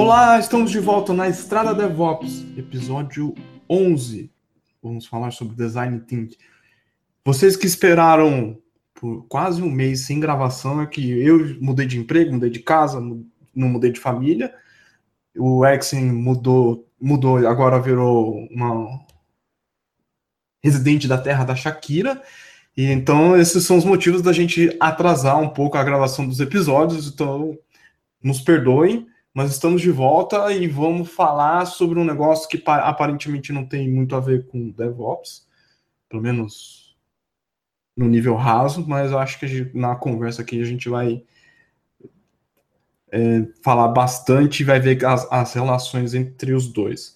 Olá, estamos de volta na Estrada DevOps, episódio 11. Vamos falar sobre Design Thinking. Vocês que esperaram por quase um mês sem gravação, é que eu mudei de emprego, mudei de casa, não mudei de família. O Exen mudou, mudou, agora virou uma residente da terra da Shakira. E então esses são os motivos da gente atrasar um pouco a gravação dos episódios. Então nos perdoem, mas estamos de volta e vamos falar sobre um negócio que aparentemente não tem muito a ver com DevOps, pelo menos no nível raso, mas eu acho que gente, na conversa aqui a gente vai é, falar bastante e vai ver as, as relações entre os dois.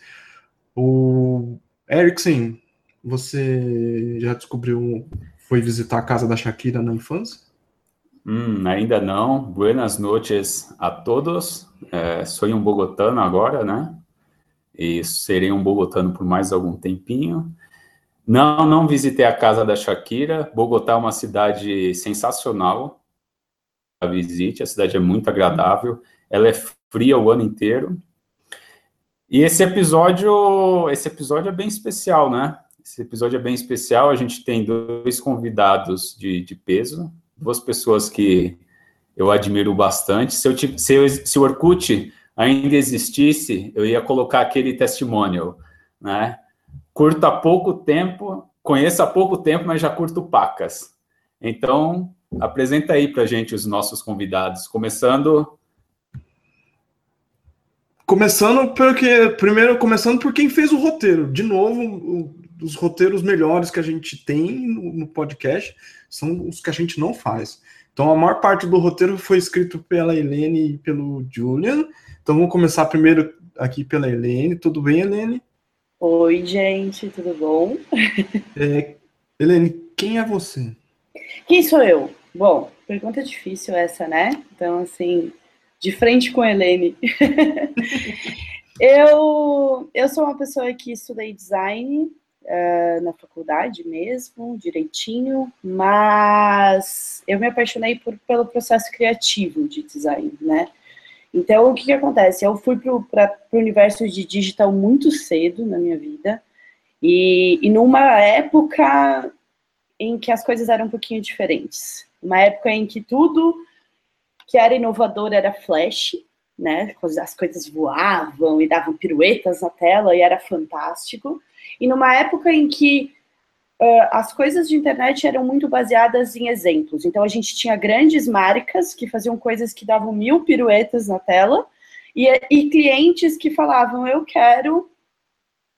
O Erickson, você já descobriu, foi visitar a casa da Shakira na infância? Hum, ainda não. Buenas noches a todos. É, sou um bogotano agora, né? E serei um bogotano por mais algum tempinho. Não, não visitei a casa da Shakira. Bogotá é uma cidade sensacional. A visite, a cidade é muito agradável. Ela é fria o ano inteiro. E esse episódio, esse episódio é bem especial, né? Esse episódio é bem especial. A gente tem dois convidados de, de peso duas pessoas que eu admiro bastante. Se, eu, se, eu, se o Orkut ainda existisse, eu ia colocar aquele testimonial, né? Curto há pouco tempo, conheço há pouco tempo, mas já curto pacas. Então, apresenta aí para gente os nossos convidados, começando Começando porque primeiro começando por quem fez o roteiro. De novo, o, os roteiros melhores que a gente tem no, no, podcast são os que a gente não faz. Então a maior parte do roteiro foi escrito pela Helene e pelo Julian. Então vamos começar primeiro aqui pela Helene. Tudo bem, Helene? Oi, gente, tudo bom? É, Helene, quem é você? Quem sou eu? Bom, pergunta difícil essa, né? Então, assim, de frente com a Helene. eu, eu sou uma pessoa que estudei design uh, na faculdade mesmo, direitinho, mas eu me apaixonei por, pelo processo criativo de design, né? Então, o que, que acontece? Eu fui para o universo de digital muito cedo na minha vida, e, e numa época em que as coisas eram um pouquinho diferentes. Uma época em que tudo que era inovador era Flash, né? As coisas voavam e davam piruetas na tela e era fantástico. E numa época em que uh, as coisas de internet eram muito baseadas em exemplos. Então a gente tinha grandes marcas que faziam coisas que davam mil piruetas na tela e, e clientes que falavam: eu quero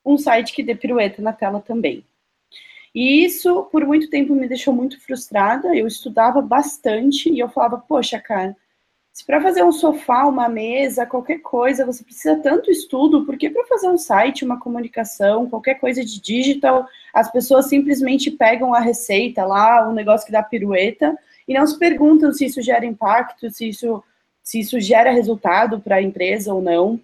um site que dê pirueta na tela também. E isso, por muito tempo, me deixou muito frustrada. Eu estudava bastante e eu falava, poxa, cara, se para fazer um sofá, uma mesa, qualquer coisa, você precisa tanto estudo, por que para fazer um site, uma comunicação, qualquer coisa de digital, as pessoas simplesmente pegam a receita lá, um negócio que dá pirueta, e não se perguntam se isso gera impacto, se isso, se isso gera resultado para a empresa ou não.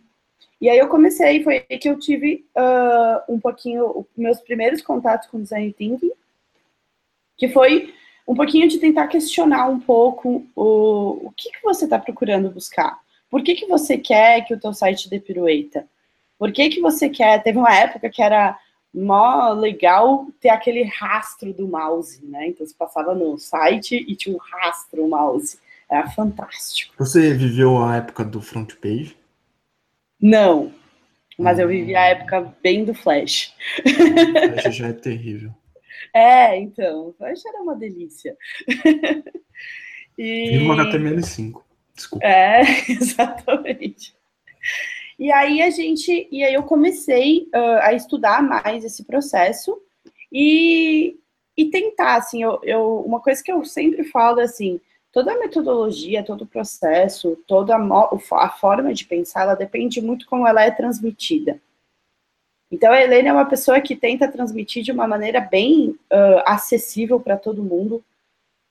E aí eu comecei, foi aí que eu tive uh, um pouquinho, meus primeiros contatos com design thinking, que foi um pouquinho de tentar questionar um pouco o, o que, que você está procurando buscar. Por que, que você quer que o teu site dê pirueta? Por que, que você quer? Teve uma época que era mó legal ter aquele rastro do mouse, né? Então você passava no site e tinha um rastro o mouse. Era fantástico. Você viveu a época do front page? Não, mas eu vivi a época bem do Flash. Flash já é terrível. É, então, Flash era uma delícia. e... Viva HTML5, desculpa. É, exatamente. E aí a gente, e aí eu comecei uh, a estudar mais esse processo e, e tentar, assim, eu, eu, uma coisa que eu sempre falo é assim, toda a metodologia, todo o processo, toda a, a forma de pensar, ela depende muito como ela é transmitida. Então, a Helena é uma pessoa que tenta transmitir de uma maneira bem uh, acessível para todo mundo,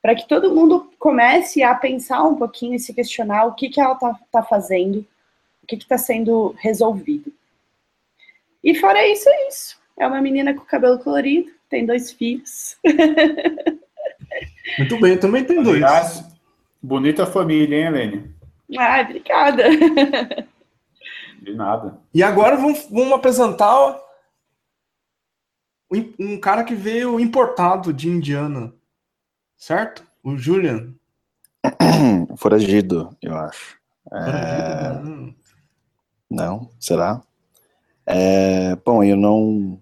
para que todo mundo comece a pensar um pouquinho e se questionar o que, que ela está tá fazendo, o que está sendo resolvido. E fora isso, é isso. É uma menina com cabelo colorido, tem dois filhos. Muito bem, eu também tenho dois. bonita família, hein, Helene? Ah, obrigada. De nada. E agora vamos, vamos apresentar um cara que veio importado de Indiana, certo? O Julian. Foragido, eu acho. É... Né? Não, será? É... Bom, eu não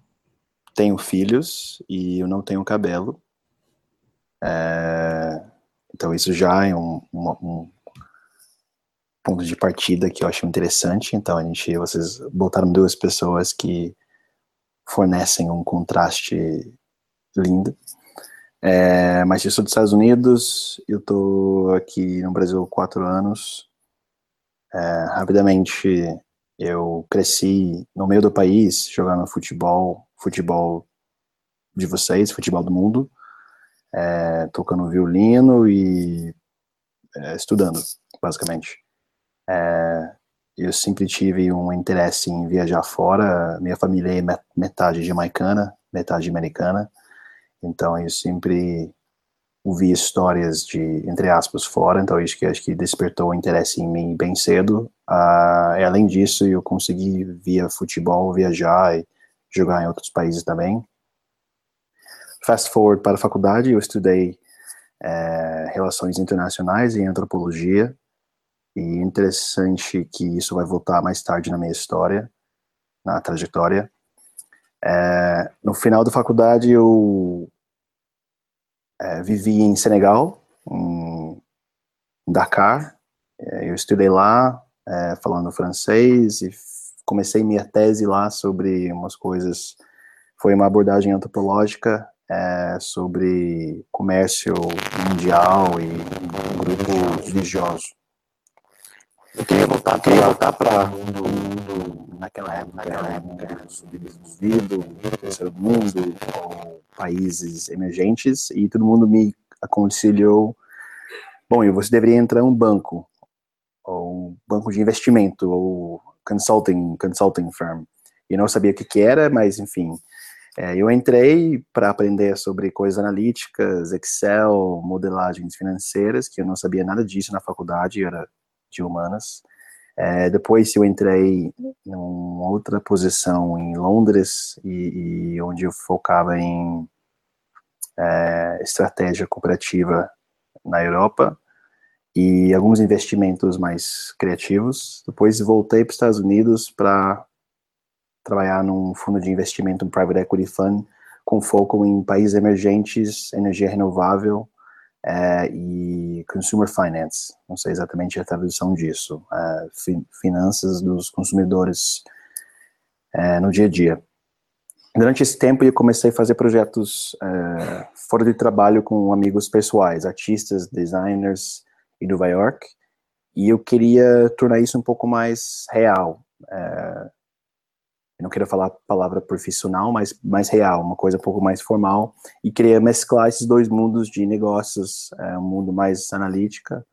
tenho filhos e eu não tenho cabelo. É... Então isso já é um, um, um, ponto de partida que eu acho interessante. Então a gente, vocês botaram duas pessoas que fornecem um contraste lindo. É, mas eu sou dos Estados Unidos, eu estou aqui no Brasil há quatro anos. É, rapidamente, eu cresci no meio do país, jogando futebol, futebol de vocês, futebol do mundo, é, tocando violino e é, estudando, basicamente. É, eu sempre tive um interesse em viajar fora. Minha família é metade jamaicana, metade americana. Então eu sempre ouvi histórias de, entre aspas, fora. Então isso que acho que despertou interesse em mim bem cedo. Uh, além disso, eu consegui via futebol viajar e jogar em outros países também. Fast forward para a faculdade, eu estudei é, relações internacionais e antropologia e interessante que isso vai voltar mais tarde na minha história, na trajetória. É, no final da faculdade, eu é, vivi em Senegal, em Dakar. É, eu estudei lá, é, falando francês, e comecei minha tese lá sobre umas coisas. Foi uma abordagem antropológica é, sobre comércio mundial e um grupo religioso. Eu queria voltar, queria voltar para o mundo, naquela época, naquela época subdesenvolvido, terceiro mundo, ou países emergentes, e todo mundo me aconselhou, bom, você deveria entrar em um banco, ou um banco de investimento, ou consulting, consulting firm. E eu não sabia o que, que era, mas enfim, é, eu entrei para aprender sobre coisas analíticas, Excel, modelagens financeiras, que eu não sabia nada disso na faculdade, eu era de humanas. É, depois eu entrei em outra posição em Londres e, e onde eu focava em é, estratégia cooperativa na Europa e alguns investimentos mais criativos. Depois voltei para os Estados Unidos para trabalhar num fundo de investimento, um private equity fund, com foco em países emergentes, energia renovável é, e Consumer Finance, não sei exatamente a tradução disso, é, fi, finanças dos consumidores é, no dia a dia. Durante esse tempo eu comecei a fazer projetos fora de trabalho com amigos pessoais, artistas, designers em Nova York, e eu queria tornar isso um pouco mais real. É, não quero falar a palavra profissional, mas mais real, uma coisa um pouco mais formal, e queria mesclar esses dois mundos de negócios, é, um mundo mais analítica,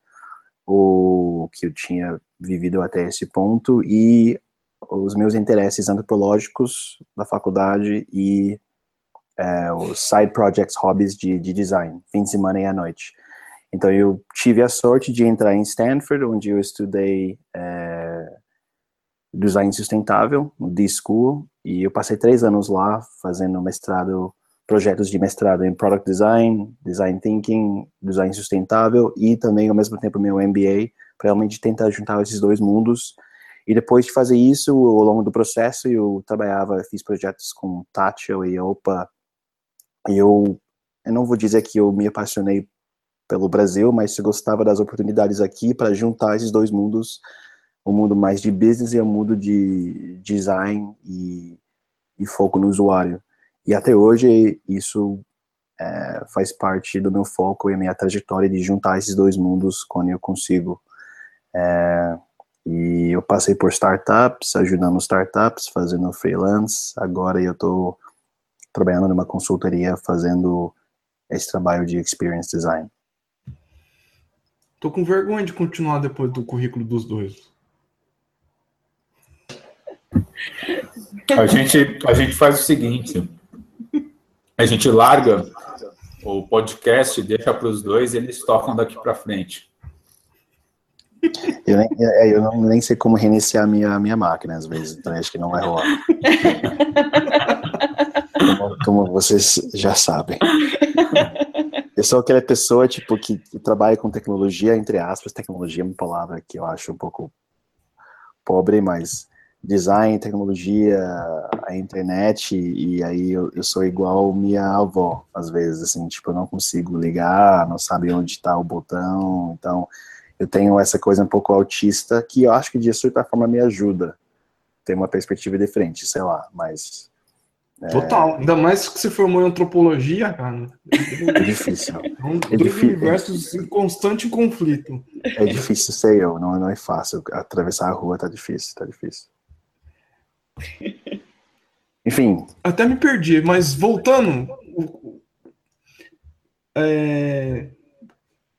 o que eu tinha vivido até esse ponto, e os meus interesses antropológicos da faculdade e é, os side projects, hobbies de, de design, fim de semana e à noite. Então eu tive a sorte de entrar em Stanford, onde eu estudei é, design sustentável, no D-School, e eu passei três anos lá fazendo mestrado, projetos de mestrado em Product Design, Design Thinking, Design Sustentável e também, ao mesmo tempo, meu MBA, para realmente tentar juntar esses dois mundos. E depois de fazer isso, ao longo do processo, eu trabalhava, fiz projetos com Tátil e Opa, e eu, eu não vou dizer que eu me apaixonei pelo Brasil, mas eu gostava das oportunidades aqui para juntar esses dois mundos o mundo mais de business e o mundo de design e, e foco no usuário. E até hoje isso é, faz parte do meu foco e a minha trajetória de juntar esses dois mundos quando eu consigo. É, e eu passei por startups, ajudando startups, fazendo freelance. Agora eu estou trabalhando numa consultoria fazendo esse trabalho de experience design. Tô com vergonha de continuar depois do currículo dos dois. A gente, a gente faz o seguinte: a gente larga o podcast, deixa para os dois eles tocam daqui para frente. Eu nem, é, eu não, nem sei como reiniciar a minha, minha máquina às vezes, então acho que não vai rolar. como, como vocês já sabem. Eu sou aquela pessoa, tipo, que, que trabalha com tecnologia, entre aspas, tecnologia é uma palavra que eu acho um pouco pobre, mas design, tecnologia, a internet, e, aí eu, eu, sou igual minha avó, às vezes, assim, tipo, eu não consigo ligar, não sabe onde está o botão, então eu tenho essa coisa um pouco autista, que eu acho que de certa forma me ajuda, ter uma perspectiva diferente, sei lá, mas... É... Total, ainda mais que você formou em antropologia, cara. É difícil. É um é dois universos em constante conflito. É difícil ser eu, não, não é fácil. Atravessar a rua tá difícil, tá difícil. Enfim. Até me perdi, mas voltando. É...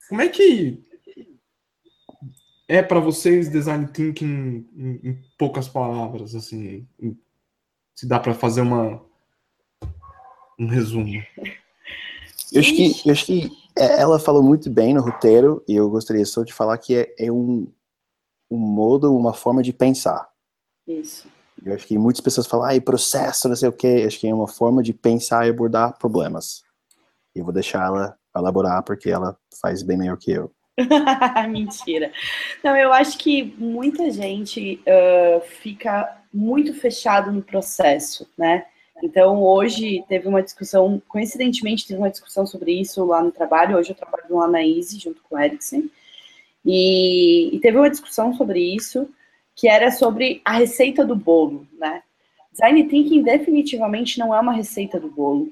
Como é que é para vocês design thinking em, em, poucas palavras, assim, se dá para fazer uma um resumo? Eu acho que, eu acho que é, ela falou muito bem no roteiro e eu gostaria só de falar que é, é um, um modo, uma forma de pensar. Isso. Eu acho que muitas pessoas falam, ah, processo, não sei o quê. Acho que é uma forma de pensar e abordar problemas. E eu vou deixar ela elaborar porque ela faz bem melhor que eu. Mentira. Não, eu acho que muita gente uh, fica muito fechado no processo, né? Então, hoje teve uma discussão, coincidentemente, teve uma discussão sobre isso lá no trabalho. Hoje eu trabalho lá na Easy, junto com o Erickson. E, e teve uma discussão sobre isso que era sobre a receita do bolo, né? Design Thinking definitivamente não é uma receita do bolo.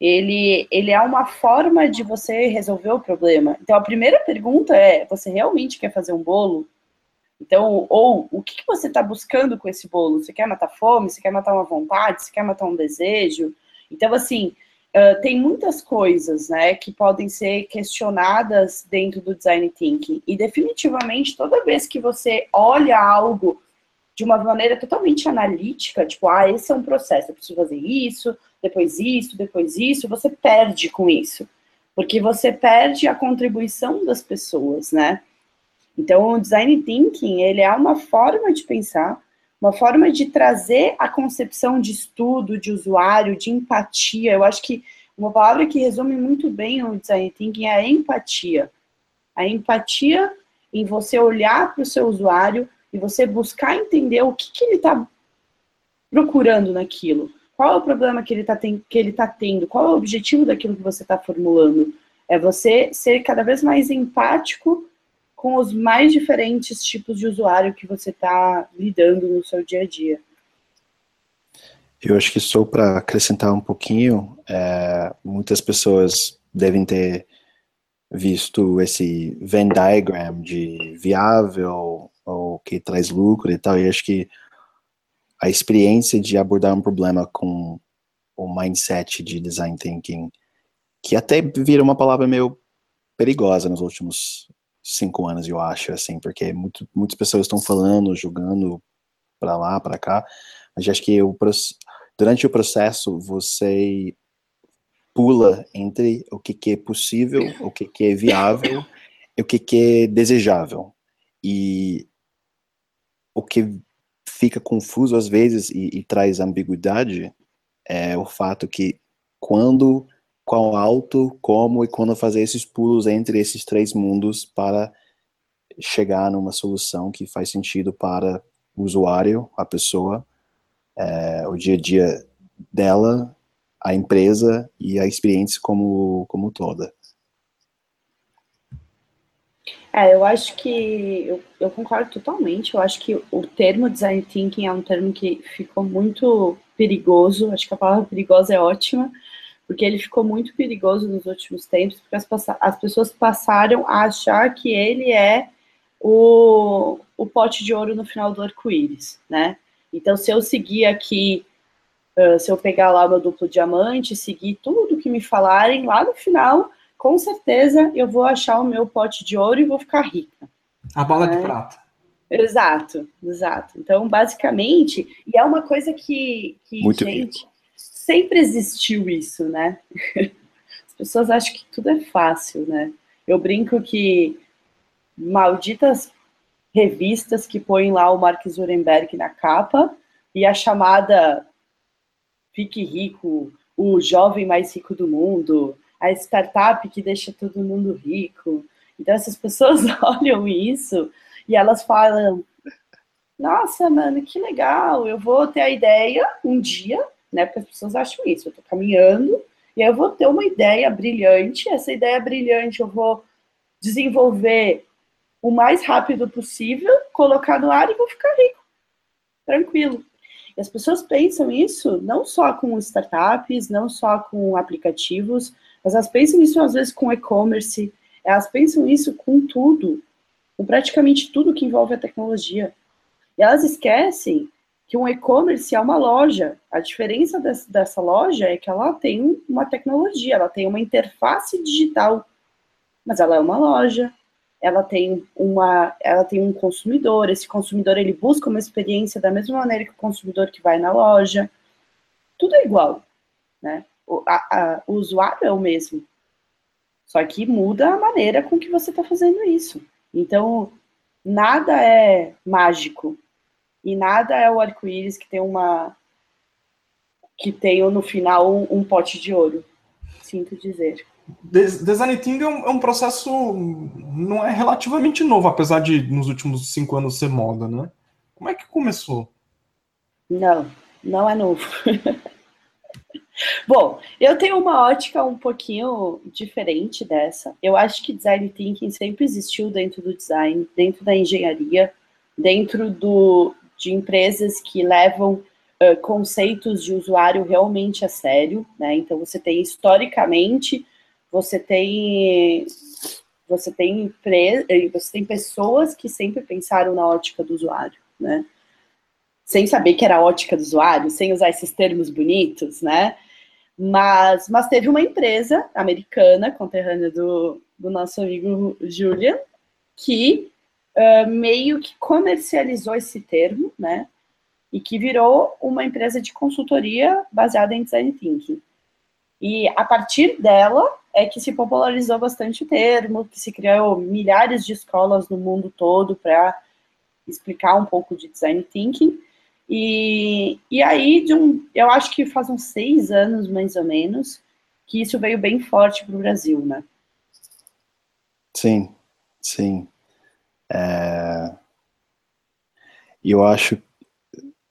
Ele, ele é uma forma de você resolver o problema. Então, a primeira pergunta é: você realmente quer fazer um bolo? Então, ou o que, você está buscando com esse bolo? Você quer matar fome? Você quer matar uma vontade? Você quer matar um desejo? Então, assim, uh, tem muitas coisas, né, que podem ser questionadas dentro do design thinking. E definitivamente, toda vez que você olha algo de uma maneira totalmente analítica, tipo, ah, esse é um processo, eu preciso fazer isso, depois isso, depois isso, você perde com isso. Porque você perde a contribuição das pessoas, né? Então, o design thinking, ele é uma forma de pensar uma forma de trazer a concepção de estudo, de usuário, de empatia. Eu acho que uma palavra que resume muito bem o design thinking é a empatia. A empatia em você olhar para o seu usuário e você buscar entender o que, que ele está procurando naquilo. Qual é o problema que ele está tá tendo? Qual é o objetivo daquilo que você está formulando? É você ser cada vez mais empático com os mais diferentes tipos de usuário que você está lidando no seu dia a dia. Eu acho que só para acrescentar um pouquinho, é, muitas pessoas devem ter visto esse Venn diagram de viável ou que traz lucro e tal, e acho que a experiência de abordar um problema com o mindset de design thinking, que até vira uma palavra meio perigosa nos últimos cinco anos, eu acho, assim, porque muito, muitas pessoas estão falando, julgando para lá, para cá, mas acho que durante o processo você pula entre o que, que é possível, o que, que é viável e o que, que é desejável. E o que fica confuso às vezes e, e traz ambiguidade é o fato que quando qual alto, como e quando fazer esses pulos entre esses três mundos para chegar numa solução que faz sentido para o usuário, a pessoa, é, o dia a dia dela, a empresa e a experiência como, como toda. É, eu acho que eu, eu, concordo totalmente. Eu acho que o termo design thinking é um termo que ficou muito perigoso. Acho que a palavra perigosa é ótima, porque ele ficou muito perigoso nos últimos tempos, porque as, as pessoas passaram a achar que ele é o, o pote de ouro no final do arco-íris, né? Então, se eu seguir aqui, uh, se eu pegar lá o meu duplo diamante, seguir tudo que me falarem, lá no final, com certeza eu vou achar o meu pote de ouro e vou ficar rica. A bala né? de prata. Exato, exato. Então, basicamente, e é uma coisa que, que Muito gente, sempre existiu isso, né? As pessoas acham que tudo é fácil, né? Eu brinco que malditas revistas que põem lá o Mark Zuckerberg na capa e a chamada Fique Rico, o jovem mais rico do mundo, a startup que deixa todo mundo rico. Então essas pessoas olham isso e elas falam: Nossa, mano, que legal, eu vou ter a ideia um dia, né? Porque as pessoas acham isso, eu tô caminhando e eu vou ter uma ideia brilhante, essa ideia brilhante eu vou desenvolver o mais rápido possível, colocar no ar e vou ficar rico. Tranquilo. E as pessoas pensam isso não só com startups, não só com aplicativos, mas elas pensam isso às vezes com e-commerce, elas pensam isso com tudo, com praticamente tudo que envolve a tecnologia. E elas esquecem que um e-commerce é uma loja. A diferença dessa, loja é que ela tem uma tecnologia, ela tem uma interface digital, mas ela é uma loja, ela tem uma, ela tem um consumidor, esse consumidor ele busca uma experiência da mesma maneira que o consumidor que vai na loja. Tudo é igual, né? O, a, a, o usuário é o mesmo, só que muda a maneira com que você está fazendo isso. Então, nada é mágico e nada é o arco-íris que tem uma que tem no final um, um pote de ouro. Sinto dizer. Design thinking é um, é um, processo não é relativamente novo, apesar de nos últimos cinco anos ser moda, né? Como é que começou? Não, não é novo. Bom, eu tenho uma ótica um pouquinho diferente dessa. Eu acho que design thinking sempre existiu dentro do design, dentro da engenharia, dentro do, de empresas que levam uh, conceitos de usuário realmente a sério, né? Então você tem historicamente você tem você tem você tem pessoas que sempre pensaram na ótica do usuário, né? Sem saber que era a ótica do usuário, sem usar esses termos bonitos, né? Mas, mas teve uma empresa americana, conterrânea do, do nosso amigo Julian, que meio que comercializou esse termo, né? E que virou uma empresa de consultoria baseada em design thinking. E a partir dela, é que se popularizou bastante o termo, que se criou milhares de escolas no mundo todo para explicar um pouco de design thinking. E, e aí, de um, eu acho que faz uns seis anos, mais ou menos, que isso veio bem forte para o Brasil, né? Sim, sim. É... Eu acho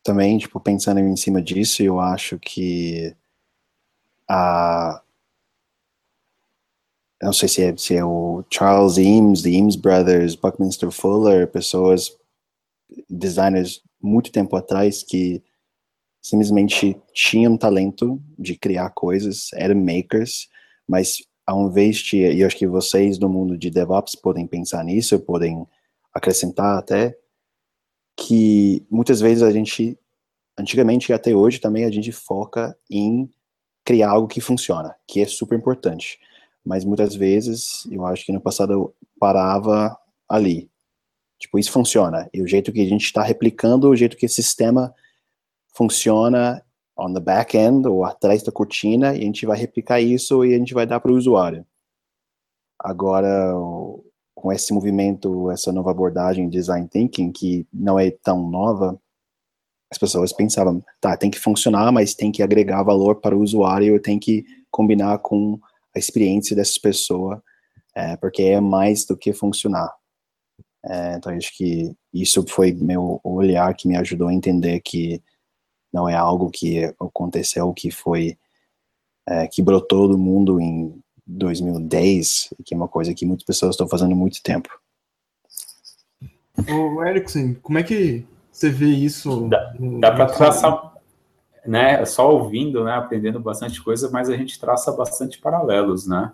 também, tipo, pensando em cima disso, eu acho que a não sei se é, se é o Charles Eames, the Eames Brothers, Buckminster Fuller, pessoas, designers muito tempo atrás que simplesmente tinham talento de criar coisas, eram makers, mas ao invés de, e eu acho que vocês do mundo de DevOps podem pensar nisso, podem acrescentar até, que muitas vezes a gente, antigamente e até hoje também, a gente foca em criar algo que funciona, que é super importante mas muitas vezes eu acho que no passado eu parava ali. Tipo, isso funciona. E o jeito que a gente está replicando, o jeito que o sistema funciona on the back end ou atrás da cortina, e a gente vai replicar isso e a gente vai dar para o usuário. Agora, com esse movimento, essa nova abordagem design thinking, que não é tão nova, as pessoas pensavam, tá, tem que funcionar, mas tem que agregar valor para o usuário, tem que combinar com a experiência dessa pessoa, é, porque é mais do que funcionar. É, então, acho que isso foi meu olhar que me ajudou a entender que não é algo que aconteceu, que foi, é, que brotou do mundo em 2010, que é uma coisa que muitas pessoas estão fazendo há muito tempo. Ô, Erickson, como é que você vê isso? Dá, dá para traçar, né, só ouvindo, né, aprendendo bastante coisa, mas a gente traça bastante paralelos, né,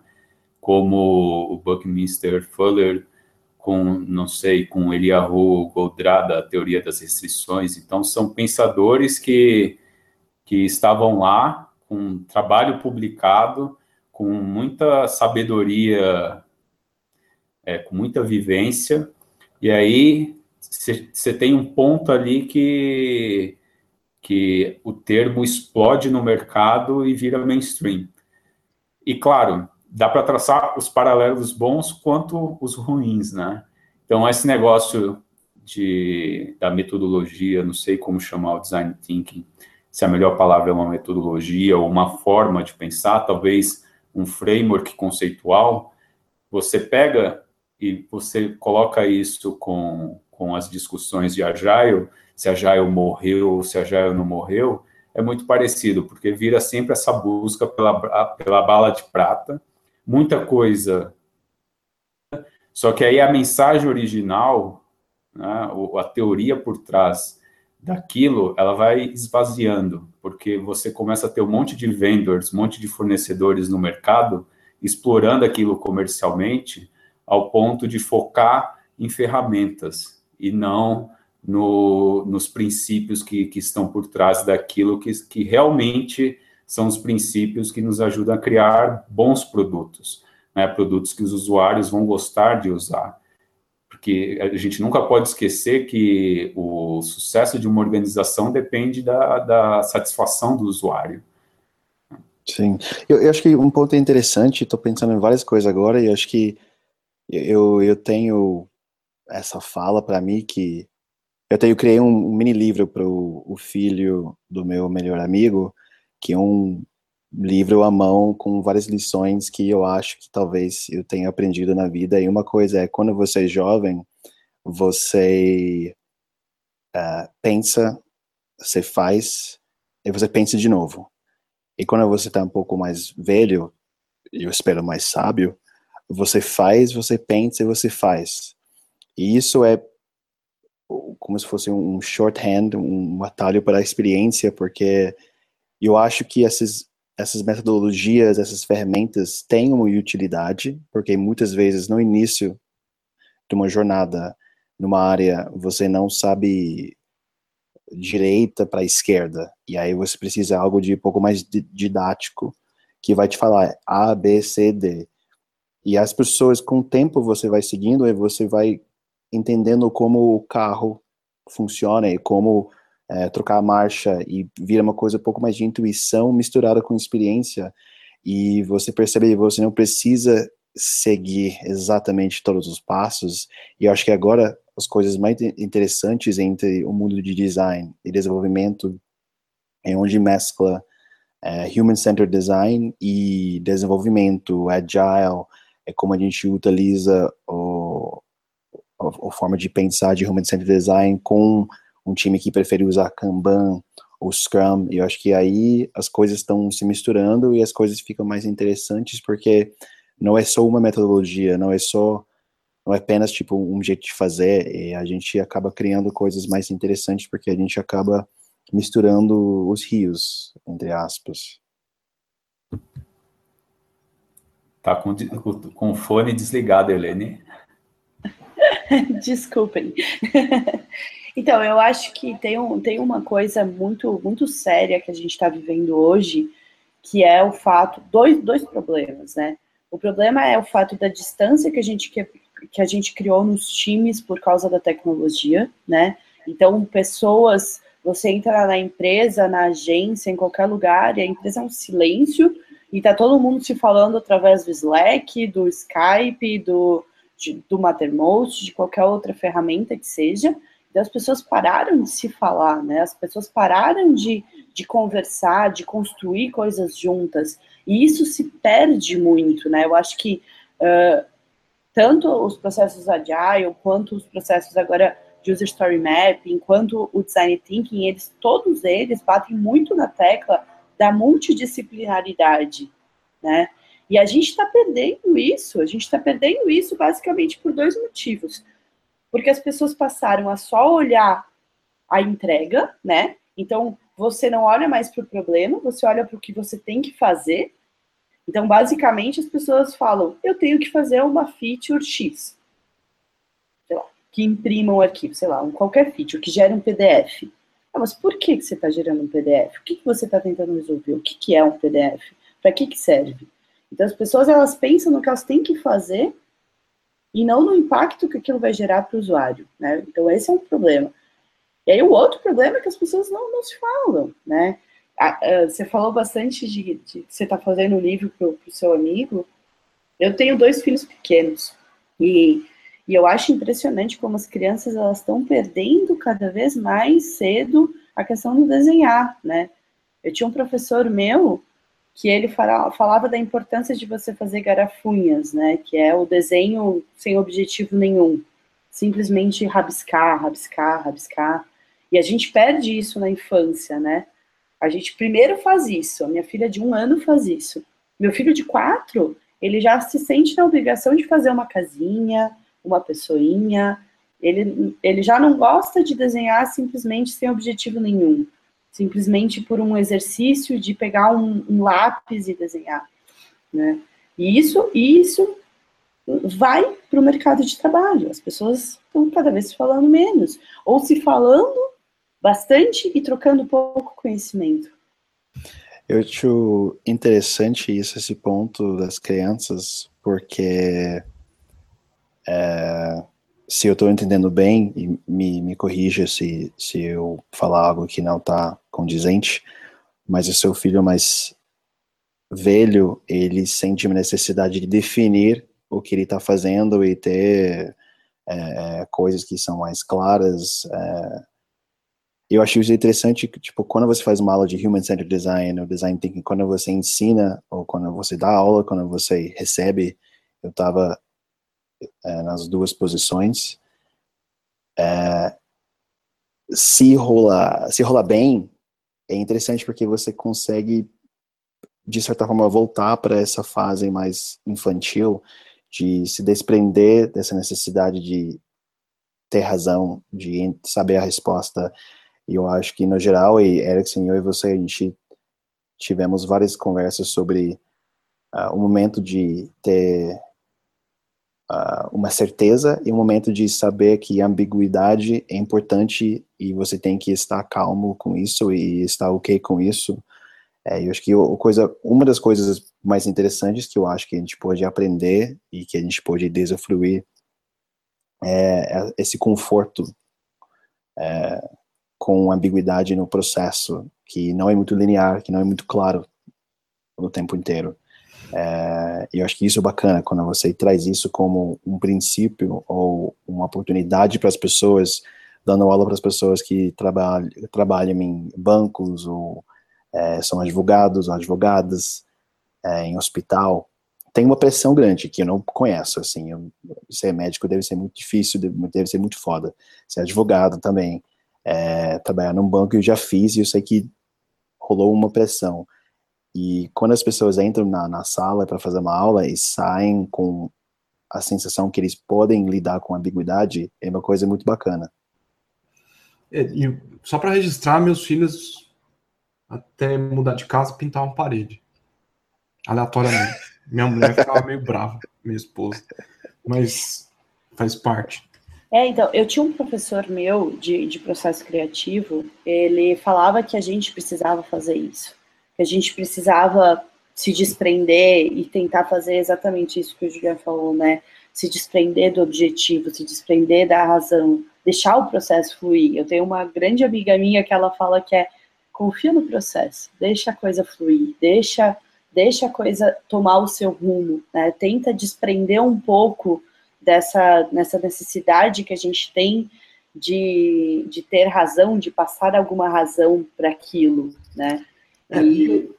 como o Buckminster Fuller com, não sei, com Eliyahu Goldrada, a teoria das restrições. Então, são pensadores que, que estavam lá com um trabalho publicado, com muita sabedoria, é, com muita vivência, e aí você tem um ponto ali que que o termo explode no mercado e vira mainstream. E claro, dá para traçar os paralelos bons quanto os ruins, né? Então esse negócio de, da metodologia, não sei como chamar o design thinking, se a melhor palavra é uma metodologia ou uma forma de pensar, talvez um framework conceitual, você pega e você coloca isso com, com as discussões de Agile, se Agile morreu ou se Agile não morreu, é muito parecido, porque vira sempre essa busca pela, pela bala de prata, muita coisa. Só que aí a mensagem original, né, a teoria por trás daquilo, ela vai esvaziando, porque você começa a ter um monte de vendors, um monte de fornecedores no mercado, explorando aquilo comercialmente, ao ponto de focar em ferramentas e não no, nos princípios que, que estão por trás daquilo que, que realmente são os princípios que nos ajudam a criar bons produtos, né? produtos que os usuários vão gostar de usar. Porque a gente nunca pode esquecer que o sucesso de uma organização depende da, da satisfação do usuário. Sim, eu, eu acho que um ponto interessante, estou pensando em várias coisas agora, e acho que eu, eu tenho essa fala para mim que eu tenho criei um, um mini livro para o filho do meu melhor amigo, que é um livro à mão com várias lições que eu acho que talvez eu tenha aprendido na vida. E uma coisa é, quando você é jovem, você uh, pensa, você faz, e você pensa de novo. E quando você está um pouco mais velho, eu espero mais sábio, você faz, você pensa e você faz. E isso é como se fosse um shorthand, um atalho para a experiência, porque eu acho que essas, essas metodologias, essas ferramentas têm uma utilidade, porque muitas vezes no início de uma jornada numa área você não sabe direita para esquerda, e aí você precisa de algo de um pouco mais didático, que vai te falar A, B, C, D. E as pessoas, com o tempo, você vai seguindo e você vai entendendo como o carro funciona e como é, trocar a marcha e vira uma coisa um pouco mais de intuição misturada com experiência. E você percebe que você não precisa seguir exatamente todos os passos. E eu acho que agora as coisas mais interessantes entre o mundo de design e desenvolvimento é onde mescla é, human-centered design e desenvolvimento agile. É como a gente utiliza o, a, forma de pensar de human-centered design com um time que prefere usar Kanban ou Scrum, e eu acho que aí as coisas estão se misturando e as coisas ficam mais interessantes porque não é só uma metodologia, não é só não é apenas tipo um jeito de fazer, e a gente acaba criando coisas mais interessantes porque a gente acaba misturando os rios, entre aspas. Tá com, com o fone desligado, Helene. Desculpem. então, eu acho que tem, um, tem uma coisa muito, muito séria que a gente está vivendo hoje, que é o fato, dois, dois problemas, né? O problema é o fato da distância que a gente que, que a gente criou nos times por causa da tecnologia, né? Então, pessoas, você entra na empresa, na agência, em qualquer lugar, e a empresa é um silêncio, e tá todo mundo se falando através do Slack, do Skype, do, de, do Mattermost, de qualquer outra ferramenta que seja. As pessoas pararam de se falar, né? As pessoas pararam de, de conversar, de construir coisas juntas. E isso se perde muito, né? Eu acho que uh, tanto os processos agile, quanto os processos agora de user story mapping, quanto o design thinking, eles, todos eles batem muito na tecla da multidisciplinaridade, né? E a gente está perdendo isso, a gente está perdendo isso basicamente por dois motivos. Porque as pessoas passaram a só olhar a entrega, né? Então, você não olha mais para o problema, você olha para o que você tem que fazer. Então, basicamente, as pessoas falam: eu tenho que fazer uma feature X. Sei lá, que imprima um arquivo, sei lá, um qualquer feature, que gere um PDF. Ah, mas por que, que você está gerando um PDF? O que, que você está tentando resolver? O que, que é um PDF? Para que, que serve? Então, as pessoas elas pensam no que elas têm que fazer e não no impacto que aquilo vai gerar para o usuário, né? Então, esse é um problema. E aí, o outro problema é que as pessoas não, não se falam, né? Você falou bastante de, de você está fazendo um livro para o seu amigo. Eu tenho dois filhos pequenos e E eu acho impressionante como as crianças elas estão perdendo cada vez mais cedo a questão do desenhar, né? Eu tinha um professor meu que ele falava da importância de você fazer garafunhas, né? Que é o desenho sem objetivo nenhum, simplesmente rabiscar, rabiscar, rabiscar. E a gente perde isso na infância, né? A gente primeiro faz isso. A minha filha de um ano faz isso. Meu filho de quatro, ele já se sente na obrigação de fazer uma casinha, uma pessoinha. Ele, ele já não gosta de desenhar simplesmente sem objetivo nenhum. Simplesmente por um exercício de pegar um, um lápis e desenhar. Né? E isso, isso vai para o mercado de trabalho. As pessoas estão cada vez falando menos. Ou se falando bastante e trocando pouco conhecimento. Eu acho interessante isso, esse ponto das crianças, porque é, se eu estou entendendo bem, e me, me corrija se, se eu falar algo que não está condizente, mas o seu filho mais velho, ele sente uma necessidade de definir o que ele está fazendo e ter é, é, coisas que são mais claras, é, eu acho isso interessante, tipo, quando você faz uma aula de Human Centered Design, ou Design Thinking, quando você ensina, ou quando você dá aula, quando você recebe, eu estava é, nas duas posições, é, se rolar, se rolar bem, é interessante porque você consegue, de certa forma, voltar para essa fase mais infantil, de se desprender dessa necessidade de ter razão, de saber a resposta, e eu acho que, no geral, e Erickson, eu e você, a gente tivemos várias conversas sobre uh, o momento de ter uh, uma certeza e o momento de saber que a ambiguidade é importante e você tem que estar calmo com isso e estar ok com isso. É, eu acho que o, coisa, uma das coisas mais interessantes que eu acho que a gente pode aprender e que a gente pode desafruir é, é esse conforto é, com ambiguidade no processo, que não é muito linear, que não é muito claro o tempo inteiro. É, eu acho que isso é bacana, quando você traz isso como um princípio ou uma oportunidade para as pessoas, dando aula para as pessoas que trabalham, trabalham em bancos ou é, são advogados ou advogadas, é, em hospital, tem uma pressão grande que eu não conheço, assim, eu, ser médico deve ser muito difícil, deve, deve ser muito foda, ser advogado também, é, trabalhar num banco eu já fiz e eu sei que rolou uma pressão. E quando as pessoas entram na, na sala para fazer uma aula e saem com a sensação que eles podem lidar com ambiguidade, é uma coisa muito bacana. É, e só para registrar, meus filhos, até mudar de casa, pintavam parede. Aleatoriamente. Minha mulher ficava meio brava, minha esposa. Mas faz parte. É, então, eu tinha um professor meu de, de processo criativo, ele falava que a gente precisava fazer isso, que a gente precisava se desprender e tentar fazer exatamente isso que o Julian falou, né? Se desprender do objetivo, se desprender da razão, deixar o processo fluir. Eu tenho uma grande amiga minha que ela fala que é confia no processo, deixa a coisa fluir, deixa, deixa a coisa tomar o seu rumo, né? Tenta desprender um pouco dessa nessa necessidade que a gente tem de, de ter razão, de passar alguma razão para aquilo, né? É, e...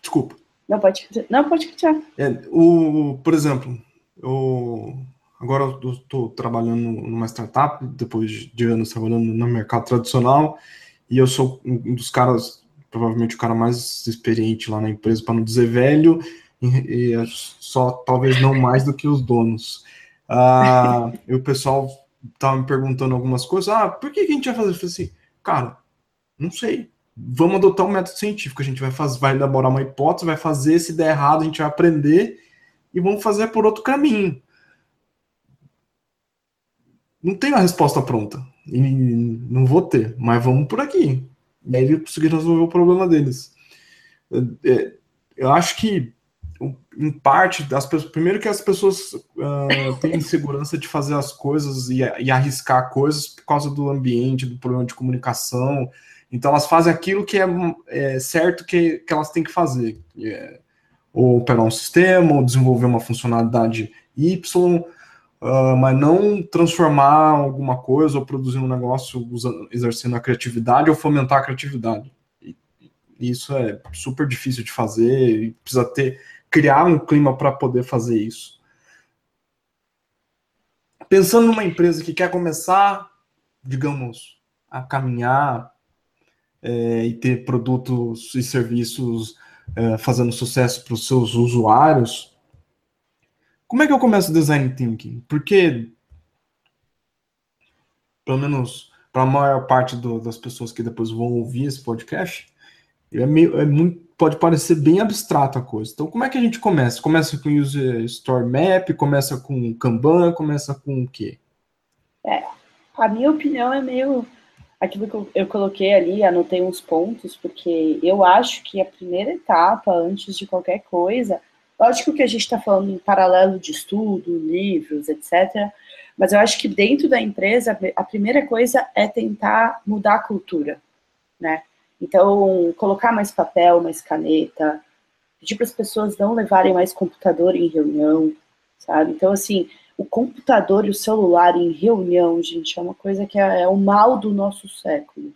Desculpa. Não, pode, não, pode continuar. É, o, por exemplo, eu, agora eu estou trabalhando numa startup, depois de anos trabalhando no mercado tradicional, e eu sou um dos caras, provavelmente o cara mais experiente lá na empresa, para não dizer velho, e, e só talvez não mais do que os donos. Ah, e o pessoal tava me perguntando algumas coisas. Ah, por que, que a gente vai fazer? Eu falei assim, cara, não sei. Vamos adotar um método científico. A gente vai, fazer, vai elaborar uma hipótese, vai fazer. Se der errado, a gente vai aprender e vamos fazer por outro caminho. Não tenho a resposta pronta. E não vou ter, mas vamos por aqui. E aí eles conseguiram resolver o problema deles. Eu, eu acho que em parte, das pessoas, primeiro que as pessoas uh, têm insegurança de fazer as coisas e, e, arriscar coisas por causa do ambiente, do problema de comunicação. Então elas fazem aquilo que é, é certo que, que elas têm que fazer. É, ou operar um sistema, ou desenvolver uma funcionalidade Y, uh, mas não transformar alguma coisa ou produzir um negócio usando, exercendo a criatividade ou fomentar a criatividade. E, isso é super difícil de fazer e precisa ter criar um clima para poder fazer isso. Pensando numa empresa que quer começar, digamos, a caminhar é, e ter produtos e serviços é, fazendo sucesso para os seus usuários, como é que eu começo design thinking? Porque, pelo menos para a maior parte do, das pessoas que depois vão ouvir esse podcast, é, meio, é muito, pode parecer bem abstrato a coisa. Então, como é que a gente começa? Começa com User Store Map, começa com Kanban, começa com o quê? É, a minha opinião é meio aquilo que eu, coloquei ali, anotei uns pontos, porque eu acho que a primeira etapa, antes de qualquer coisa, Lógico que a gente está falando em paralelo de estudo, livros, etc. Mas eu acho que dentro da empresa, a primeira coisa é tentar mudar a cultura, né? Então, colocar mais papel, mais caneta, pedir para as pessoas não levarem mais computador em reunião, sabe? Então, assim, o computador e o celular em reunião, gente, é uma coisa que é, é o mal do nosso século.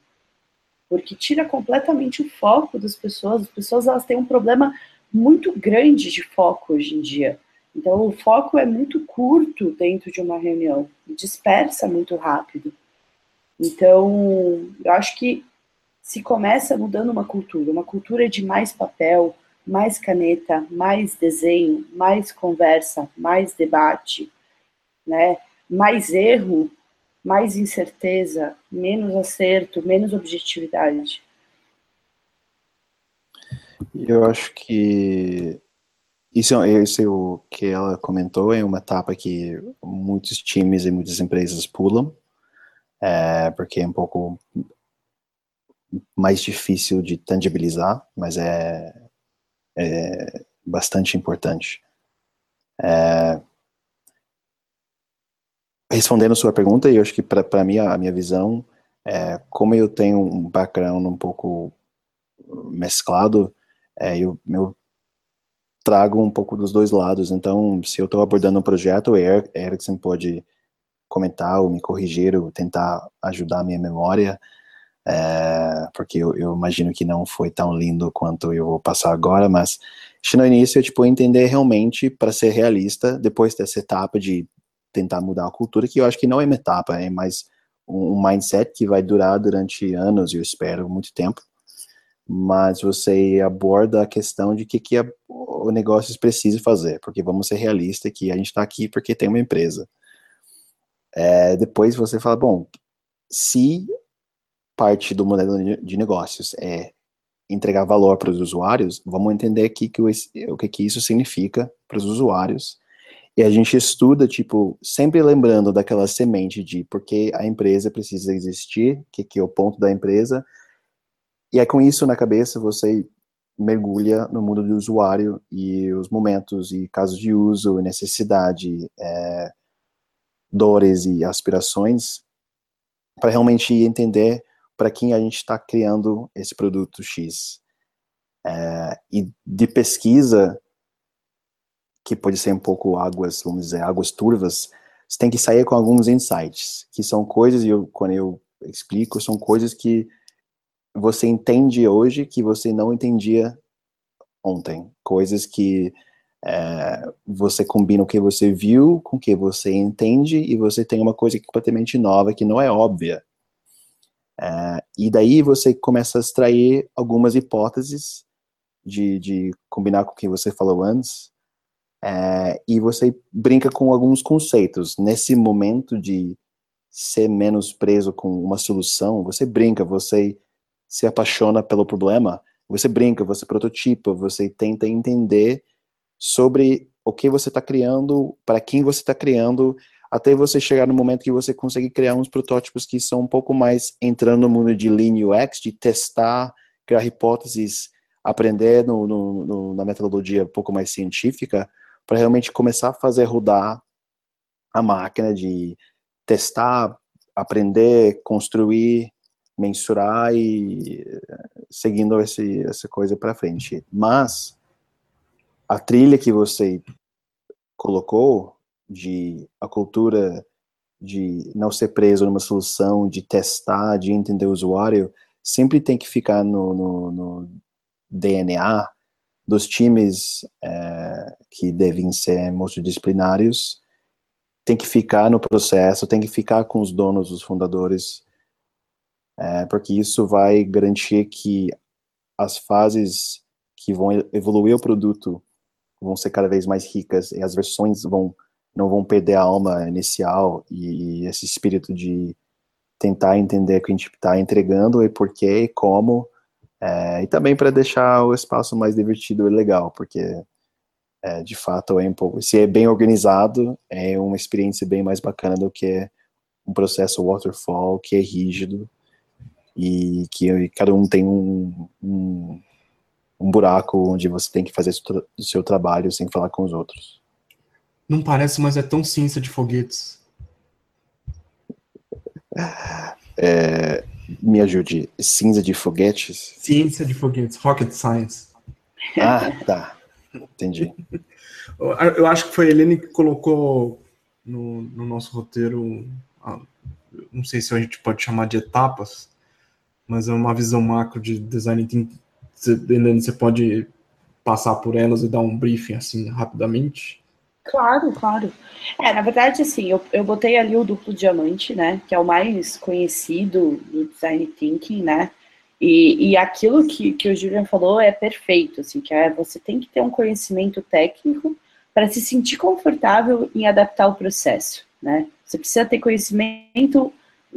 Porque tira completamente o foco das pessoas. As pessoas, elas têm um problema muito grande de foco hoje em dia. Então, o foco é muito curto dentro de uma reunião, dispersa muito rápido. Então, eu acho que se começa mudando uma cultura, uma cultura de mais papel, mais caneta, mais desenho, mais conversa, mais debate, né? Mais erro, mais incerteza, menos acerto, menos objetividade. Eu acho que isso, isso é o que ela comentou é uma etapa que muitos times e muitas empresas pulam, é, porque é um pouco mais difícil de tangibilizar, mas é, é bastante importante. É, respondendo a sua pergunta, eu acho que para mim a minha visão, é, como eu tenho um background um pouco mesclado, é, eu, eu trago um pouco dos dois lados. Então, se eu estou abordando um projeto, o Erickson pode comentar ou me corrigir ou tentar ajudar a minha memória, é, porque eu, eu, imagino que não foi tão lindo quanto eu vou passar agora, mas no início é tipo entender realmente para ser realista depois dessa etapa de tentar mudar a cultura, que eu acho que não é uma etapa, é mais um, mindset que vai durar durante anos, eu espero, muito tempo mas você aborda a questão de que, que a, o negócio precisa fazer, porque vamos ser realistas que a gente está aqui porque tem uma empresa. É, depois você fala, bom, se parte do modelo de negócios é entregar valor para os usuários, vamos entender aqui que o, o que, que isso significa para os usuários. E a gente estuda, tipo, sempre lembrando daquela semente de porque a empresa precisa existir, que, que é o ponto da empresa, e é com isso na cabeça você mergulha no mundo do usuário e os momentos e casos de uso, necessidade, é, dores e aspirações, para realmente entender para quem a gente está criando esse produto X. É, e de pesquisa, que pode ser um pouco águas, vamos dizer, águas turvas, você tem que sair com alguns insights, que são coisas, e eu, quando eu explico, são coisas que você entende hoje que você não entendia ontem. Coisas que é, você combina o que você viu com o que você entende e você tem uma coisa completamente nova que não é óbvia. É, e daí você começa a extrair algumas hipóteses de, de combinar com o que você falou antes é, e você brinca com alguns conceitos. Nesse momento de ser menos preso com uma solução, você brinca, você se apaixona pelo problema, você brinca, você prototipa, você tenta entender sobre o que você está criando, para quem você está criando, até você chegar no momento que você consegue criar uns protótipos que são um pouco mais entrando no mundo de Lean UX, de testar, criar hipóteses, aprender no, no, no, na metodologia um pouco mais científica, para realmente começar a fazer rodar a máquina de testar, aprender, construir, mensurar e seguindo esse, essa coisa para frente. Mas a trilha que você colocou de a cultura de não ser preso numa solução, de testar, de entender o usuário, sempre tem que ficar no, no, no DNA dos times é, que devem ser multidisciplinários, tem que ficar no processo, tem que ficar com os donos, os fundadores, é, porque isso vai garantir que as fases que vão evoluir o produto vão ser cada vez mais ricas e as versões vão não vão perder a alma inicial e, e esse espírito de tentar entender o que a gente está entregando e por quê, como, é, e também para deixar o espaço mais divertido e legal, porque é, de fato é um se é bem organizado, é uma experiência bem mais bacana do que um processo waterfall que é rígido e que cada um tem um, um, um buraco onde você tem que fazer o seu trabalho sem falar com os outros. Não parece, mas é tão ciência de foguetes. É, me ajude. Cinza de foguetes? Ciência de foguetes, rocket science. Ah, tá. Entendi. Eu acho que foi a Helene que colocou no, no nosso roteiro, não sei se a gente pode chamar de etapas, mas é uma visão macro de design thinking. Você pode passar por elas e dar um briefing assim rapidamente? Claro, claro. É, na verdade, assim, eu, eu botei ali o duplo diamante, né? Que é o mais conhecido do design thinking, né? E, e aquilo que, que o Julian falou é perfeito, assim, que é você tem que ter um conhecimento técnico para se sentir confortável em adaptar o processo, né? Você precisa ter conhecimento,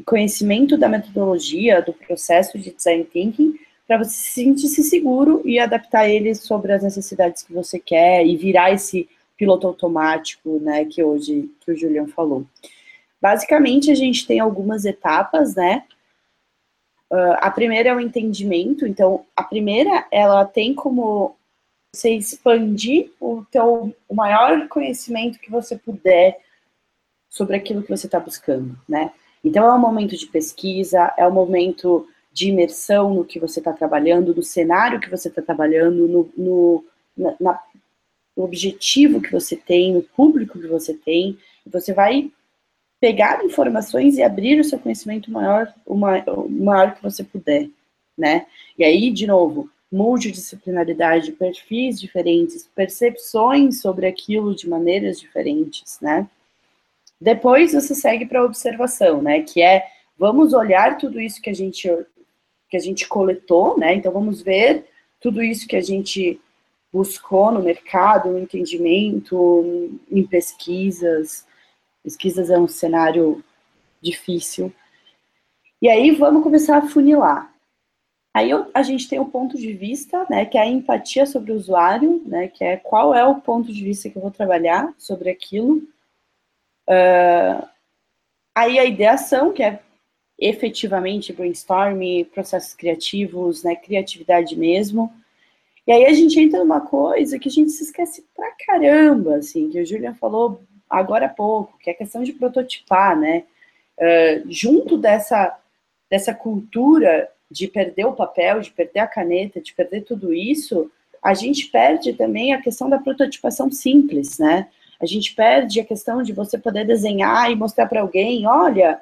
conhecimento da metodologia, do processo de design thinking, para você se sentir seguro e adaptar ele sobre as necessidades que você quer e virar esse piloto automático, né, que hoje que o Julian falou. Basicamente, a gente tem algumas etapas, né? Uh, a primeira é o entendimento. Então, a primeira, ela tem como você expandir o teu o maior conhecimento que você puder sobre aquilo que você está buscando, né? Então, é um momento de pesquisa, é um momento de imersão no que você está trabalhando, no cenário que você está trabalhando, no, no na, no objetivo que você tem, no público que você tem, você vai pegar informações e abrir o seu conhecimento maior, o maior que você puder, né? E aí, de novo, multidisciplinaridade, perfis diferentes, percepções sobre aquilo de maneiras diferentes, né? Depois você segue para a observação, né? Que é vamos olhar tudo isso que a gente que a gente coletou, né? Então vamos ver tudo isso que a gente buscou no mercado, no entendimento, em pesquisas. Pesquisas é um cenário difícil. E aí vamos começar a funilar. Aí a gente tem o ponto de vista, né, que é a empatia sobre o usuário, né, que é qual é o ponto de vista que eu vou trabalhar sobre aquilo. Uh, aí a ideação, que é efetivamente brainstorming, processos criativos, né, criatividade mesmo. E aí a gente entra numa coisa que a gente se esquece pra caramba, assim, que o Julian falou agora há pouco, que é a questão de prototipar, né? Uh, junto dessa, dessa cultura de perder o papel, de perder a caneta, de perder tudo isso, a gente perde também a questão da prototipação simples, né? A gente perde a questão de você poder desenhar e mostrar para alguém, olha,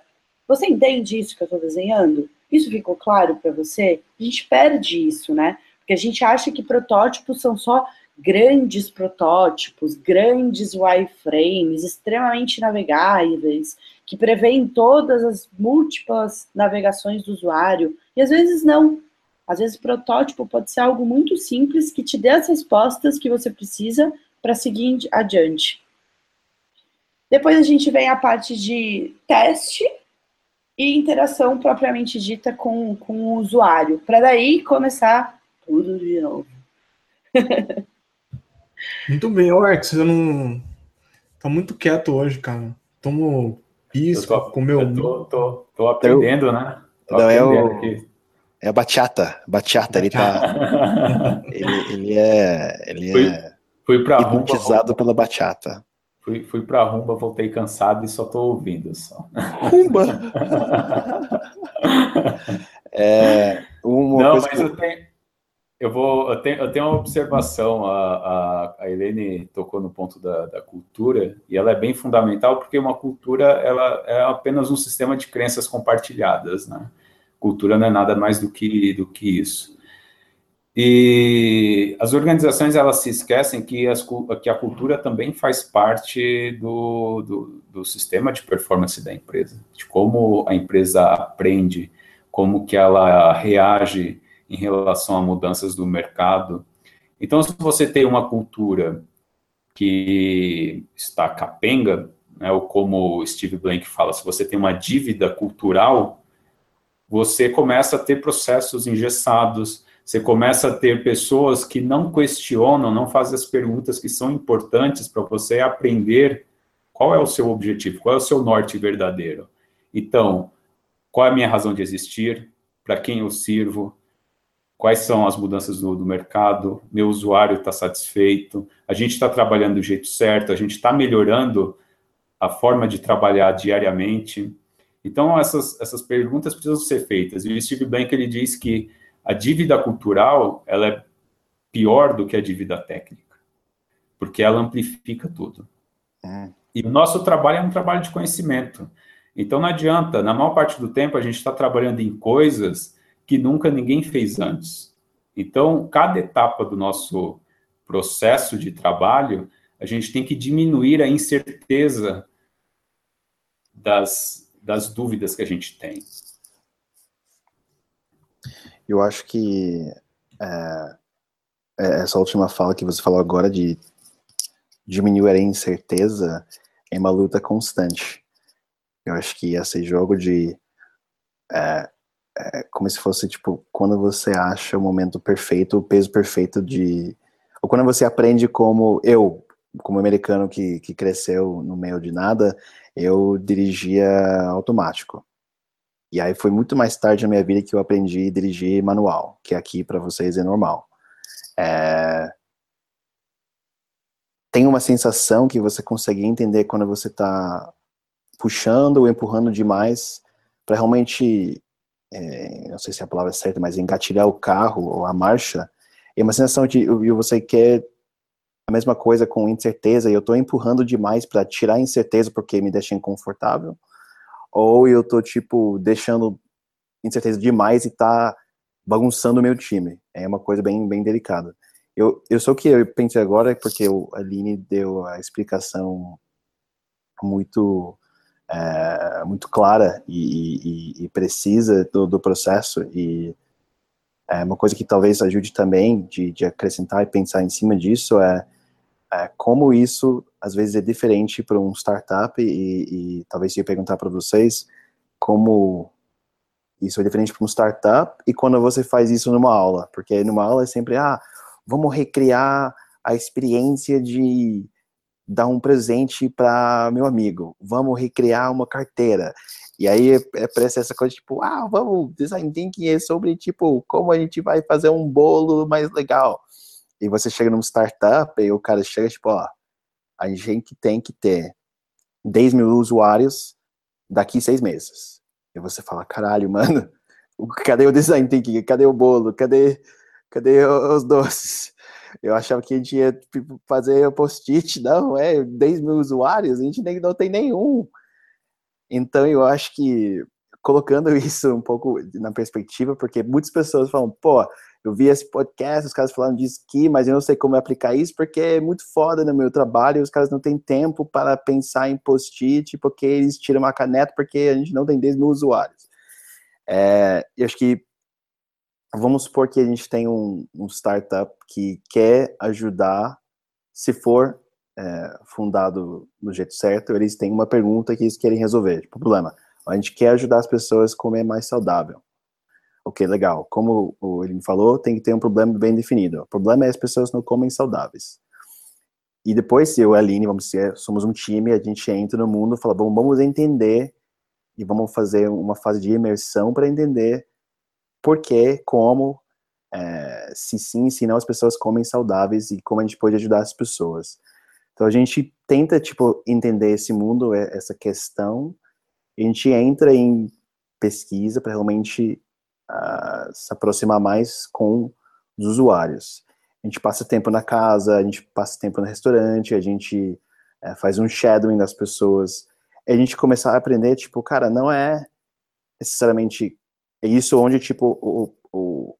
você entende isso que eu estou desenhando? Isso ficou claro para você? A gente perde isso, né? Porque a gente acha que protótipos são só grandes protótipos, grandes wireframes, extremamente navegáveis, que prevêem todas as múltiplas navegações do usuário. E às vezes não. Às vezes protótipo pode ser algo muito simples que te dê as respostas que você precisa para seguir adiante. Depois a gente vem a parte de teste e interação propriamente dita com, com o usuário, para daí começar tudo de novo. muito bem, Alex, você não. Tá muito quieto hoje, cara. Tomo pisco, comeu. Eu tô, tô, tô aprendendo, eu, né? Tô não, é o. Aqui. É a bachata. Bachata, ele tá. ele, ele é. Ele fui, é. Fui pra hipnotizado rumba, pela bachata. Fui, fui pra rumba, voltei cansado e só tô ouvindo. Só. Rumba! é, uma Não, coisa mas que... eu tenho Eu vou, eu tenho, eu tenho uma observação. A, a, a Helene tocou no ponto da, da, cultura e ela é bem fundamental porque uma cultura ela é apenas um sistema de crenças compartilhadas, né? Cultura não é nada mais do que do que isso. E as organizações elas se esquecem que, as, que a cultura também faz parte do, do, do sistema de performance da empresa, de como a empresa aprende, como que ela reage em relação a mudanças do mercado. Então, se você tem uma cultura que está capenga, né, ou como Steve Blank fala, se você tem uma dívida cultural, você começa a ter processos engessados, você começa a ter pessoas que não questionam, não fazem as perguntas que são importantes para você aprender qual é o seu objetivo, qual é o seu norte verdadeiro. Então, qual é a minha razão de existir? Para quem eu sirvo? Quais são as mudanças do, do mercado, meu usuário está satisfeito, a gente está trabalhando do jeito certo, a gente está melhorando a forma de trabalhar diariamente. Então, essas, essas perguntas precisam ser feitas. E o Steve Blank, ele diz que a dívida cultural, ela é pior do que a dívida técnica, porque ela amplifica tudo. É. E o nosso trabalho é um trabalho de conhecimento. Então, não adianta, na maior parte do tempo, a gente está trabalhando em coisas que nunca ninguém fez antes. Então, cada etapa do nosso processo de trabalho, a gente tem que diminuir a incerteza das, das dúvidas que a gente tem. Eu acho que é, é, essa última fala que você falou agora de diminuir a incerteza é uma luta constante. Eu acho que esse jogo de é, é como se fosse, tipo, quando você acha o momento perfeito, o peso perfeito de... Ou quando você aprende como eu, como americano que, que cresceu no meio de nada, eu dirigia automático. E aí foi muito mais tarde na minha vida que eu aprendi a dirigir manual, que aqui para vocês é normal. É... Tem uma sensação que você consegue entender quando você está puxando ou empurrando demais para realmente é, não sei se a palavra é certa, mas engatilhar o carro ou a marcha, é uma sensação de você quer a mesma coisa com incerteza e eu estou empurrando demais para tirar a incerteza porque me deixa inconfortável, ou eu estou tipo deixando incerteza demais e tá bagunçando o meu time. É uma coisa bem bem delicada. Eu, eu sou que eu pensei agora porque a Aline deu a explicação muito é, muito clara e, e, e precisa do, do, processo. E é uma coisa que talvez ajude também de, de acrescentar e pensar em cima disso é, é como isso às vezes é diferente para um startup. E, e talvez eu perguntar para vocês como isso é diferente para um startup e quando você faz isso numa aula, porque numa aula é sempre ah vamos recriar a experiência de dar um presente para meu amigo, vamos recriar uma carteira. E aí é, é parece essa coisa tipo, ah, vamos, design thinking é sobre tipo como a gente vai fazer um bolo mais legal. E você chega num startup e o cara chega tipo, ó, a gente tem que ter 10 mil usuários daqui seis meses. E você fala, caralho, mano, cadê o design thinking? Cadê o bolo? Cadê, cadê os doces? Eu achava que a gente ia tipo, fazer post-it, não, é 10 mil usuários, a gente nem, não tem nenhum. Então eu acho que colocando isso um pouco na perspectiva, porque muitas pessoas falam, pô, eu vi esse podcast, os caras falando disso aqui, mas eu não sei como aplicar isso, porque é muito foda no meu trabalho, os caras não têm tempo para pensar em post-it, porque eles tiram uma caneta, porque a gente não tem 10 mil usuários. É, eu acho que vamos supor que a gente tem um, um startup que quer ajudar, se for é, fundado do jeito certo, eles têm uma pergunta que eles querem resolver. Tipo, problema, a gente quer ajudar as pessoas a comer mais saudável. Ok, legal. Como ele me falou, tem que ter um problema bem definido. O problema é as pessoas não comem saudáveis. E depois, eu e a Aline, vamos dizer, somos um time, a gente entra no mundo e fala, bom, vamos entender e vamos fazer uma fase de imersão para entender por que, como, é, se sim, se não as pessoas comem saudáveis e como a gente pode ajudar as pessoas. Então a gente tenta, tipo, entender esse mundo, é, essa questão, a gente entra em pesquisa para realmente uh, se aproximar mais com dos usuários. A gente passa tempo na casa, a gente passa tempo no restaurante, a gente é, faz um shadowing das pessoas. A gente começar a aprender, tipo, cara, não é necessariamente é isso onde, tipo, o, o,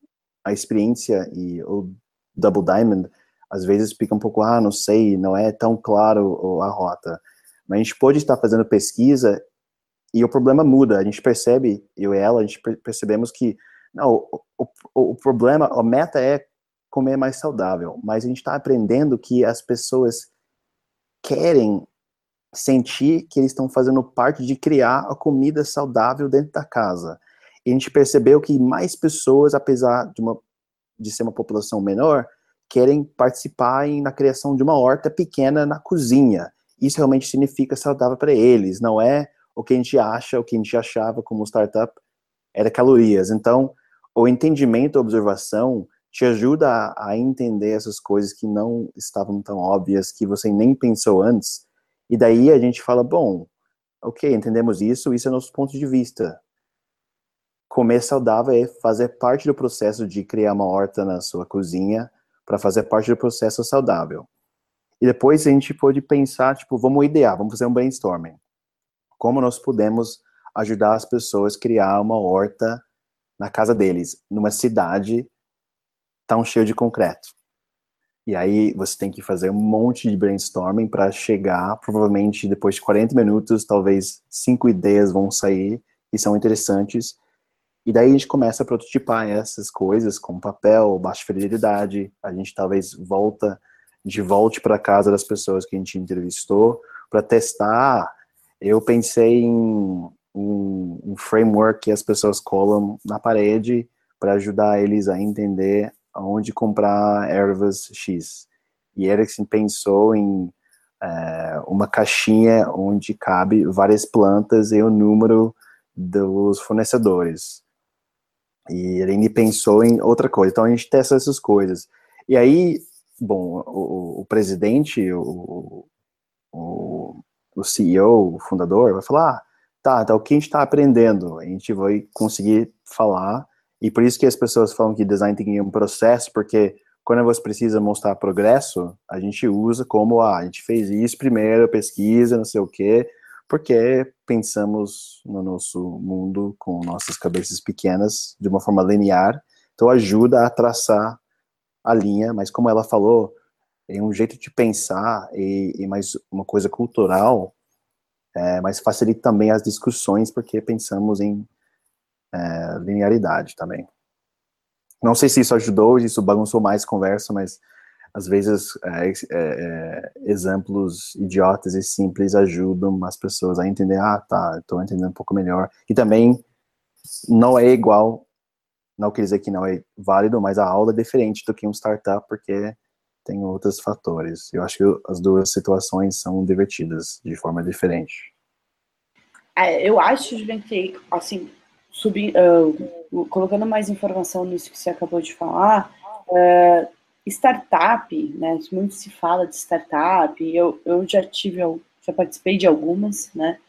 a experiência e o Double Diamond às vezes fica um pouco, ah, não sei, não é tão claro a rota. Mas a gente pode estar fazendo pesquisa e o problema muda. A gente percebe, eu e ela, a gente percebemos que não, o, o, problema, a meta é comer mais saudável, mas a gente está aprendendo que as pessoas querem sentir que eles estão fazendo parte de criar a comida saudável dentro da casa. E a gente percebeu que mais pessoas, apesar de, uma, de ser uma população menor, querem participar em, na criação de uma horta pequena na cozinha. Isso realmente significa saudável para eles, não é o que a gente acha, o que a gente achava como startup era calorias. Então, o entendimento, a observação, te ajuda a, a, entender essas coisas que não estavam tão óbvias, que você nem pensou antes. E daí a gente fala, bom, ok, entendemos isso, isso é nosso ponto de vista. Comer saudável é fazer parte do processo de criar uma horta na sua cozinha, para fazer parte do processo saudável. E depois a gente pode pensar, tipo, vamos idear, vamos fazer um brainstorming. Como nós podemos ajudar as pessoas a criar uma horta na casa deles, numa cidade tão cheia de concreto. E aí você tem que fazer um monte de brainstorming para chegar, provavelmente depois de 40 minutos, talvez cinco ideias vão sair e são interessantes. E daí a gente começa a prototipar essas coisas com papel, baixa fidelidade, a gente talvez volta, gente volte para casa das pessoas que a gente entrevistou para testar. Eu pensei em um, um framework que as pessoas colam na parede para ajudar eles a entender onde comprar ervas X. E Erickson pensou em é, uma caixinha onde cabe várias plantas e o número dos fornecedores. E ele pensou em outra coisa. Então a gente testa essas coisas. E aí, bom, o, o presidente, o, o, o, CEO, o fundador, vai falar: ah, tá, então o que a gente está aprendendo? A gente vai conseguir falar e por isso que as pessoas falam que design tem um processo, porque quando você precisa mostrar progresso, a gente usa como, ah, a gente fez isso primeiro, pesquisa, não sei o quê, porque pensamos no nosso mundo com nossas cabeças pequenas, de uma forma linear, então ajuda a traçar a linha, mas como ela falou, é um jeito de pensar e, e mais uma coisa cultural, é, mas facilita também as discussões, porque pensamos em é, linearidade também. Não sei se isso ajudou, se isso bagunçou mais conversa, mas às vezes é, é, é, exemplos idiotas e simples ajudam as pessoas a entender, ah, tá, estou entendendo um pouco melhor. E também não é igual, não quer dizer que não é válido, mas a aula é diferente do que um startup, porque tem outros fatores. Eu acho que as duas situações são divertidas de forma diferente. É, eu acho, Julian, que, assim, subir, uh, colocando mais informação nisso que você acabou de falar, uh, startup, né? Muito se fala de startup. Eu, eu já tive, já participei de algumas, né?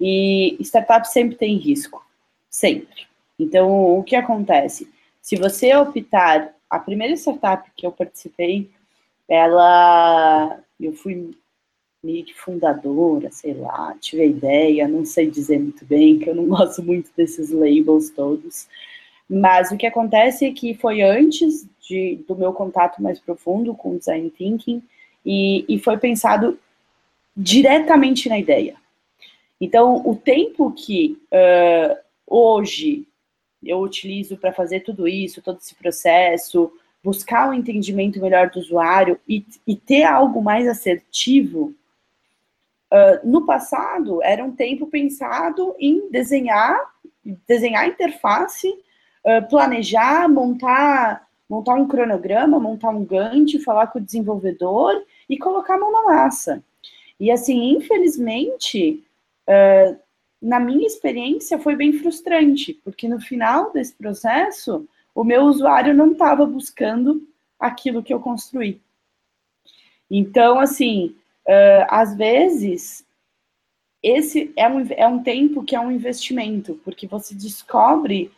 E startup sempre tem risco, sempre. Então, o que acontece? Se você optar, a primeira startup que eu participei, ela, eu fui meio fundadora, sei lá, tive a ideia, não sei dizer muito bem, que eu não gosto muito desses labels todos. Mas o que acontece é que foi antes de, do meu contato mais profundo com design thinking e, e foi pensado diretamente na ideia. Então, o tempo que uh, hoje eu utilizo para fazer tudo isso, todo esse processo, buscar um entendimento melhor do usuário e, e ter algo mais assertivo Uh, no passado, era um tempo pensado em desenhar, desenhar a interface, uh, planejar, montar, montar um cronograma, montar um Gantt, falar com o desenvolvedor e colocar a mão na massa. E assim, infelizmente, uh, na minha experiência, foi bem frustrante, porque no final desse processo, o meu usuário não estava buscando aquilo que eu construí. Então, assim, Uh, às vezes, esse é um, é um tempo que é um investimento, porque você descobre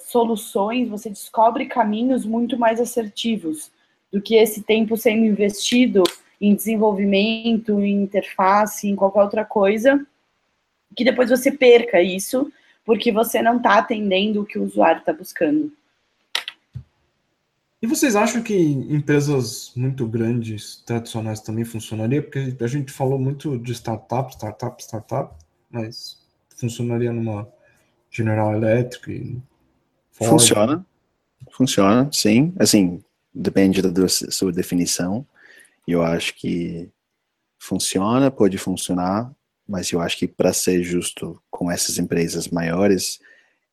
soluções, você descobre caminhos muito mais assertivos do que esse tempo sendo investido em desenvolvimento, em interface, em qualquer outra coisa, que depois você perca isso, porque você não está atendendo o que o usuário está buscando. E vocês acham que empresas muito grandes, tradicionais, também funcionaria? Porque a gente falou muito de startup, startup, startup, mas funcionaria numa General Electric? Ford. Funciona, funciona, sim. Assim, depende da sua definição. Eu acho que funciona, pode funcionar, mas eu acho que para ser justo com essas empresas maiores,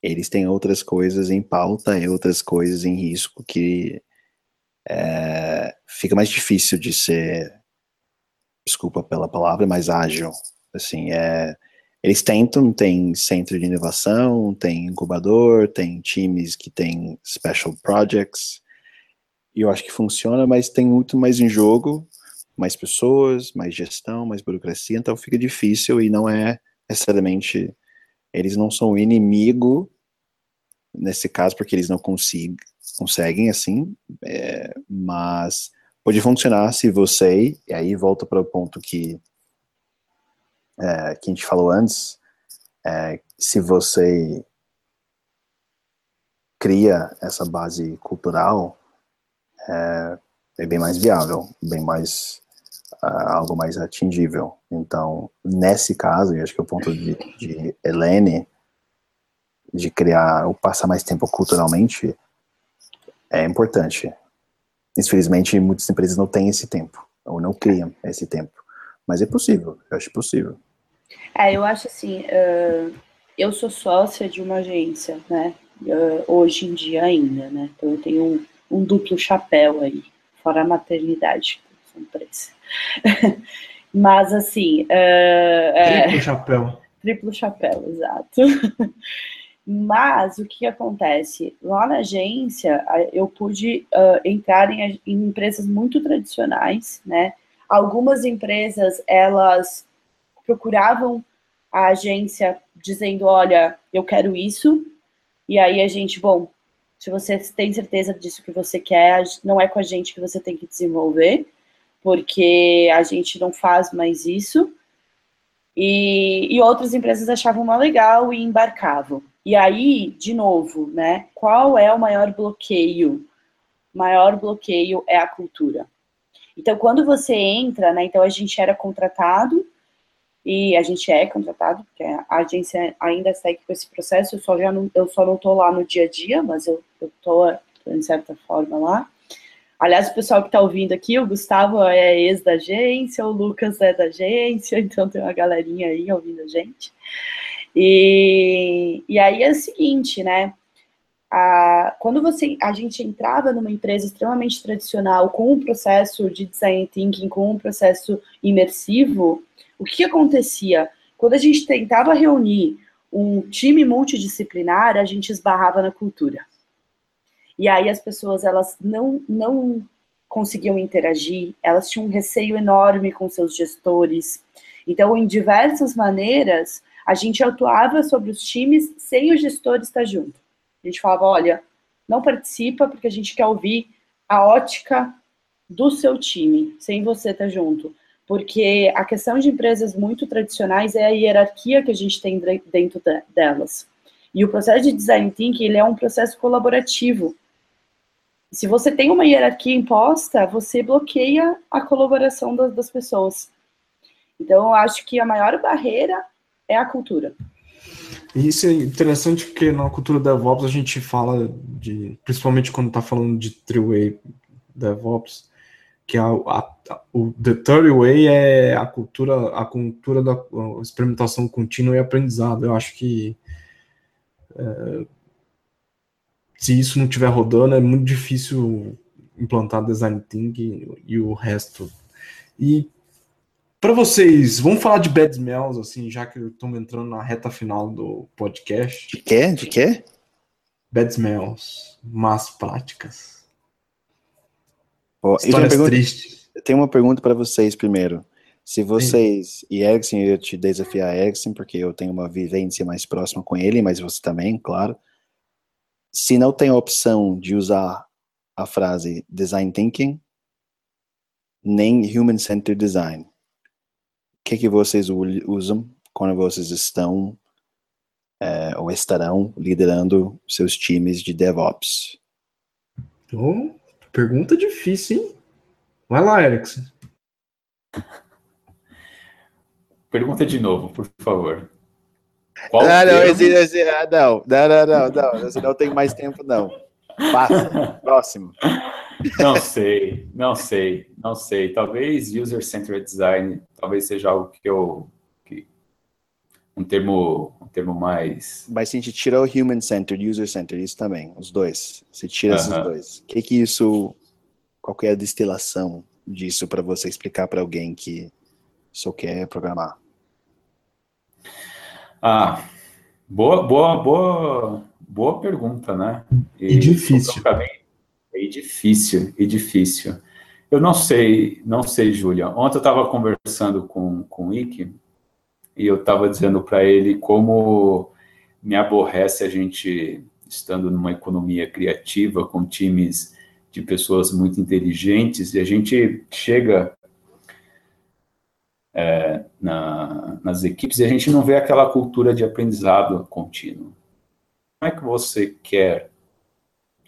eles têm outras coisas em pauta e outras coisas em risco que é, fica mais difícil de ser, desculpa pela palavra, mais ágil. Assim, é, eles tentam, tem centro de inovação, tem incubador, tem times que tem special projects, e eu acho que funciona, mas tem muito mais em jogo, mais pessoas, mais gestão, mais burocracia, então fica difícil e não é necessariamente, eles não são o inimigo nesse caso, porque eles não conseguem, assim, é, mas pode funcionar se você, e aí volta para o ponto que, é, que a gente falou antes, é, se você cria essa base cultural, é, é bem mais viável, bem mais uh, algo mais atingível. Então, nesse caso, eu acho que o ponto de, de Helene de criar ou passar mais tempo culturalmente é importante. Infelizmente, muitas empresas não têm esse tempo, ou não criam esse tempo. Mas é possível, eu acho possível. É, eu acho assim, uh, eu sou sócia de uma agência, né, uh, hoje em dia ainda, né, então eu tenho um, um duplo chapéu aí, fora a maternidade, são três. Mas assim... Uh, triplo é, chapéu. Triplo chapéu, exato. Mas o que acontece? Lá na agência, eu pude uh, entrar em, em, empresas muito tradicionais, né? Algumas empresas, elas procuravam a agência dizendo, olha, eu quero isso, e aí a gente, bom, se você tem certeza disso que você quer, não é com a gente que você tem que desenvolver, porque a gente não faz mais isso, e, e outras empresas achavam mais legal e embarcavam. E aí, de novo, né? Qual é o maior bloqueio? O maior bloqueio é a cultura. Então, quando você entra, né? Então, a gente era contratado e a gente é contratado, porque a agência ainda segue com esse processo. Eu só já não, eu só não tô lá no dia a dia, mas eu, tô em certa forma lá. Aliás, o pessoal que está ouvindo aqui, o Gustavo é ex da agência, o Lucas é da agência, então tem uma galerinha aí ouvindo a gente. E, e aí é o seguinte, né? A, quando você, a gente entrava numa empresa extremamente tradicional, com um processo de design thinking, com um processo imersivo, o que acontecia? Quando a gente tentava reunir um time multidisciplinar, a gente esbarrava na cultura. E aí as pessoas, elas não, não conseguiam interagir, elas tinham um receio enorme com seus gestores. Então, em diversas maneiras, a gente atuava sobre os times sem o gestor estar junto. A gente falava, olha, não participa porque a gente quer ouvir a ótica do seu time, sem você estar junto. Porque a questão de empresas muito tradicionais é a hierarquia que a gente tem dentro delas. E o processo de design thinking, ele é um processo colaborativo. Se você tem uma hierarquia imposta, você bloqueia a colaboração das, das pessoas. Então, eu acho que a maior barreira é a cultura. Isso é interessante porque na cultura DevOps a gente fala de, principalmente quando está falando de three-way DevOps, que a, a, o the third way é a cultura, a cultura da experimentação contínua e aprendizado. Eu acho que é, se isso não estiver rodando, é muito difícil implantar design thinking e o resto. E para vocês, vamos falar de bad smells, assim, já que estamos entrando na reta final do podcast. De quê? De quê? Bad smells, más práticas. Oh, Histórias pergunta, tristes. Eu tenho uma pergunta para vocês primeiro. Se vocês, Sim. e Erickson, eu te desafiar Erickson, porque eu tenho uma vivência mais próxima com ele, mas você também, claro. se não tem a opção de usar a frase design thinking, nem human centered design, o que, que vocês usam quando vocês estão é, ou estarão liderando seus times de DevOps? Oh, pergunta difícil, hein? Vai lá, Erickson. Pergunta de novo, por favor. Qual não, não, termo? esse, esse, ah, não, não, não, não, não, esse não tem mais tempo, não. Passa, próximo. Não sei, não sei, não sei. Talvez user-centered design, talvez seja algo que eu, que, um termo, um termo mais. Mas se a gente tira o human-centered, user-centered, isso também, os dois. Se tira esses Aham. dois. O que que isso, qual que é a destilação disso para você explicar para alguém que só quer programar? Ah, boa, boa, boa, boa pergunta, né? E difícil. pra mim, E difícil, e difícil. Eu não sei, não sei, Júlia. Ontem eu estava conversando com, com o Ike e eu estava dizendo para ele como me aborrece a gente estando numa economia criativa com times de pessoas muito inteligentes e a gente chega é, na- nas equipes e a gente não vê aquela cultura de aprendizado contínuo. Como é que você quer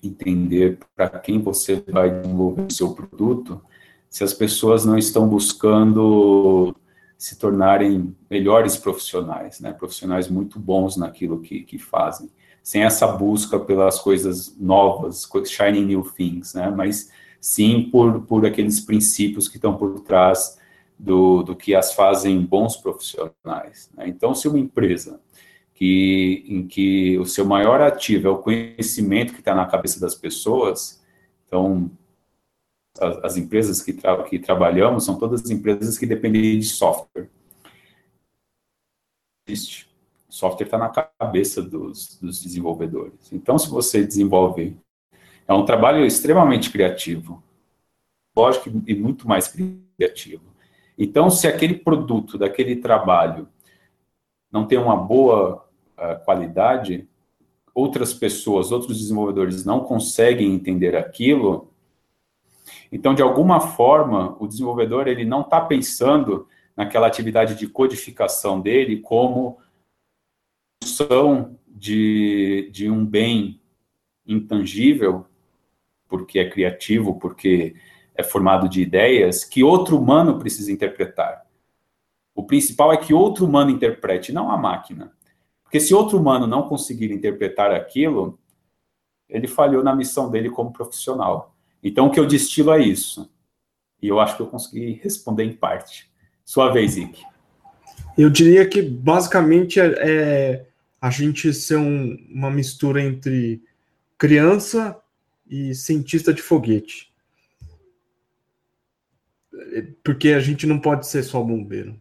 entender para quem você vai desenvolver o seu produto se as pessoas não estão buscando se tornarem melhores profissionais, né? Profissionais muito bons naquilo que, que fazem, sem essa busca pelas coisas novas, shiny new things, né? Mas sim por, por aqueles princípios que estão por trás do, do que as fazem bons profissionais. né? Então, se uma empresa que, em que o seu maior ativo é o conhecimento que está na cabeça das pessoas, então as, as empresas que, tra que trabalhamos são todas empresas que dependem de software. Existe. O software está na cabeça dos, dos desenvolvedores. Então, se você desenvolve, é um trabalho extremamente criativo, lógico e muito mais criativo. Então, se aquele produto daquele trabalho não tem uma boa uh, qualidade, outras pessoas, outros desenvolvedores não conseguem entender aquilo, então, de alguma forma, o desenvolvedor ele não está pensando naquela atividade de codificação dele como função de, de um bem intangível, porque é criativo, porque é formado de ideias, que outro humano precisa interpretar. O principal é que outro humano interprete, não a máquina. Porque se outro humano não conseguir interpretar aquilo, ele falhou na missão dele como profissional. Então, o que eu destilo é isso. E eu acho que eu consegui responder em parte. Sua vez, Ike. Eu diria que basicamente é, é a gente ser um- uma mistura entre criança e cientista de foguete. Porque a gente não pode ser só bombeiro.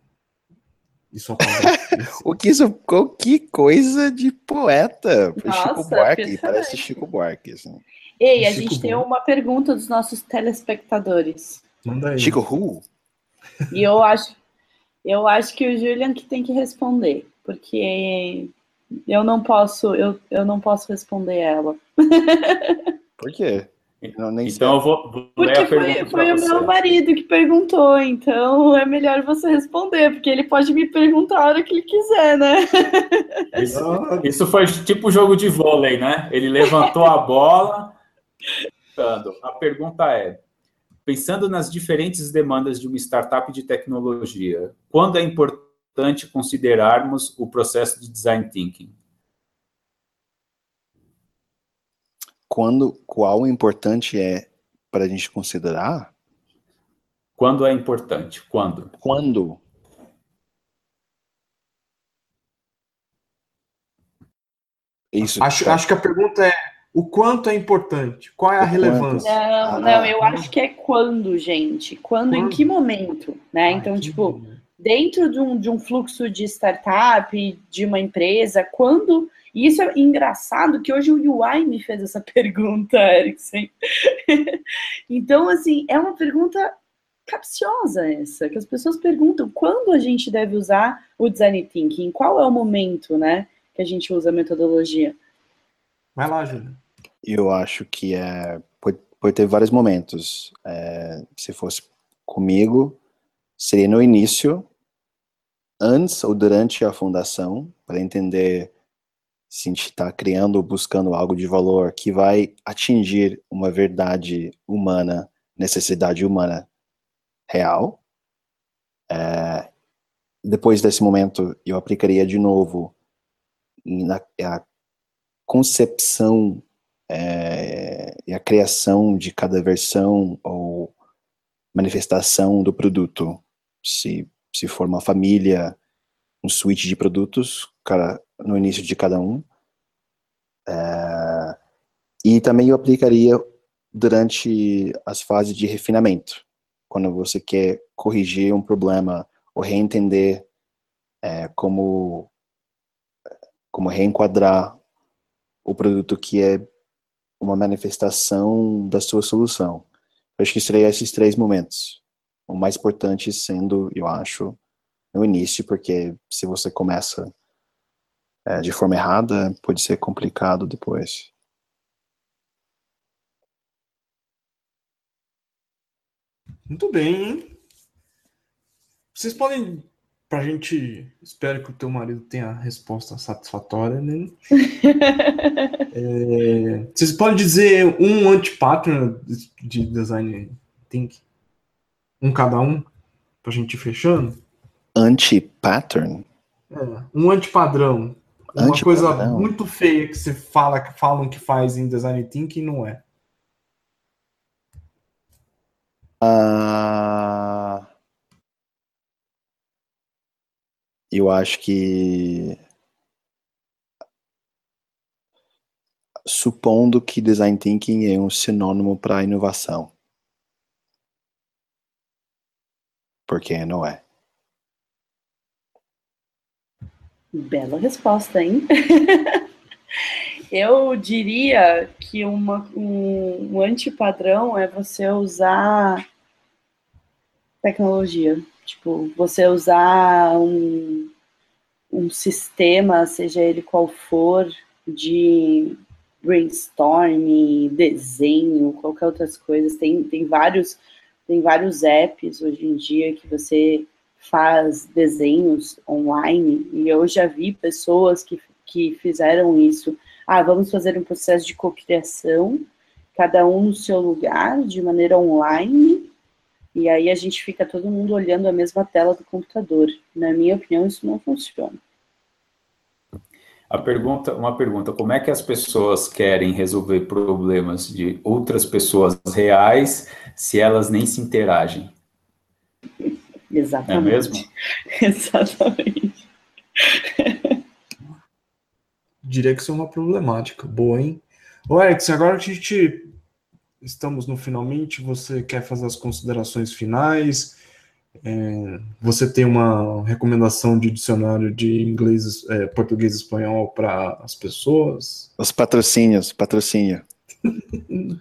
E. O que isso, co- que coisa de poeta. Foi Chico Nossa, Buarque, parece Chico Buarque. Assim. Ei, a Chico gente tem uma pergunta dos nossos telespectadores. Manda aí. Chico Who? E eu acho, eu acho que o Julian que tem que responder, porque eu não posso, eu, eu não posso responder ela. Por quê? Não, nem Então, eu vou, Porque a pergunta foi, foi o você. meu marido que perguntou, então é melhor você responder, porque ele pode me perguntar a hora que ele quiser, né? Isso, isso foi tipo jogo de vôlei, né? Ele levantou a bola. A pergunta é: pensando nas diferentes demandas de uma startup de tecnologia, quando é importante considerarmos o processo de design thinking? Quando, qual importante é para a gente considerar? Quando é importante? Quando? Quando? Isso. acho, acho que a pergunta é o quanto é importante? Qual é a relevância? Não, Ah, não, eu ah. acho que é quando, gente. Quando, em Quando? que momento, né? Ah, Então, tipo, bom. dentro de um, de um fluxo de startup, de uma empresa, quando. E isso é engraçado que hoje o UI me fez essa pergunta, Eriksen. então, assim, é uma pergunta capciosa essa, que as pessoas perguntam quando a gente deve usar o design thinking, qual é o momento, né, que a gente usa a metodologia. Vai lá, Júlia. Eu acho que é, pode, ter vários momentos. É, se fosse comigo, seria no início, antes ou durante a fundação, para entender se a gente está criando ou buscando algo de valor que vai atingir uma verdade humana, necessidade humana real. É, depois desse momento, eu aplicaria de novo na a concepção é, e a criação de cada versão ou manifestação do produto. Se, se for uma família, um suíte de produtos, cara, no início de cada um. É, e também eu aplicaria durante as fases de refinamento, quando você quer corrigir um problema ou reentender é, como como reenquadrar o produto que é uma manifestação da sua solução. Eu acho que seria esses três momentos. O mais importante sendo, eu acho, no início, porque se você começa é, de forma errada, pode ser complicado depois. Muito bem, hein? Vocês podem Pra gente. Espero que o teu marido tenha a resposta satisfatória, né? é, vocês podem dizer um anti-pattern de design think? Um cada um? Pra gente ir fechando? Anti-pattern? É, um anti-padrão. Uma anti coisa muito feia que você fala, que falam que faz em design thinking não é. Ah. Eu acho que supondo que design thinking é um sinônimo para inovação. Porque não é. Bela resposta, hein? Eu diria que uma, um, um antipadrão é você usar tecnologia. Tipo, você usar um, um sistema, seja ele qual for, de brainstorming, desenho, qualquer outras coisas. Tem, tem vários tem vários apps hoje em dia que você faz desenhos online e eu já vi pessoas que, que fizeram isso. Ah, vamos fazer um processo de cocriação, cada um no seu lugar, de maneira online, e aí a gente fica todo mundo olhando a mesma tela do computador. Na minha opinião, isso não funciona. A pergunta, uma pergunta, como é que as pessoas querem resolver problemas de outras pessoas reais se elas nem se interagem? Exatamente. É mesmo? Exatamente. Diria que isso é uma problemática. Boa, hein? Ô, Alex, agora a gente estamos no finalmente. Você quer fazer as considerações finais? É, você tem uma recomendação de dicionário de inglês, é, português e espanhol para as pessoas? Os patrocínios, patrocínio.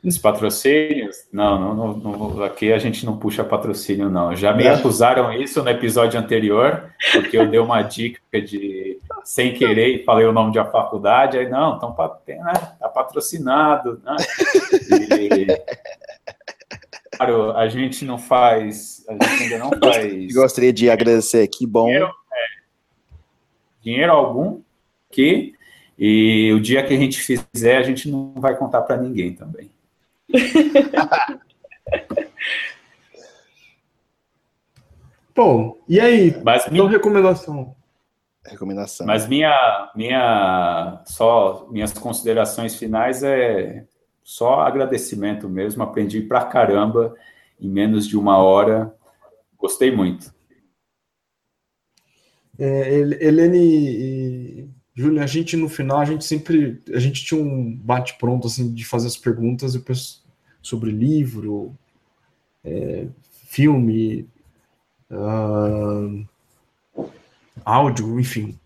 Os patrocínios? Não, não, não, aqui a gente não puxa patrocínio, não. Já me acusaram isso no episódio anterior, porque eu dei uma dica de sem querer e falei o nome de uma faculdade, aí não, então né, tá patrocinado. Né? E, claro, a gente não faz, a gente ainda não faz. Gostaria de agradecer, que bom. Dinheiro, é, dinheiro algum que e o dia que a gente fizer, a gente não vai contar para ninguém também. Bom, e aí? Mas minha recomendação. Recomendação. Mas minha, minha, só minhas considerações finais é só agradecimento mesmo. Aprendi pra caramba em menos de uma hora. Gostei muito. É, Helene Júlio, a gente no final, a gente sempre, a gente tinha um bate pronto assim de fazer as perguntas sobre livro, é, filme, uh, áudio, enfim.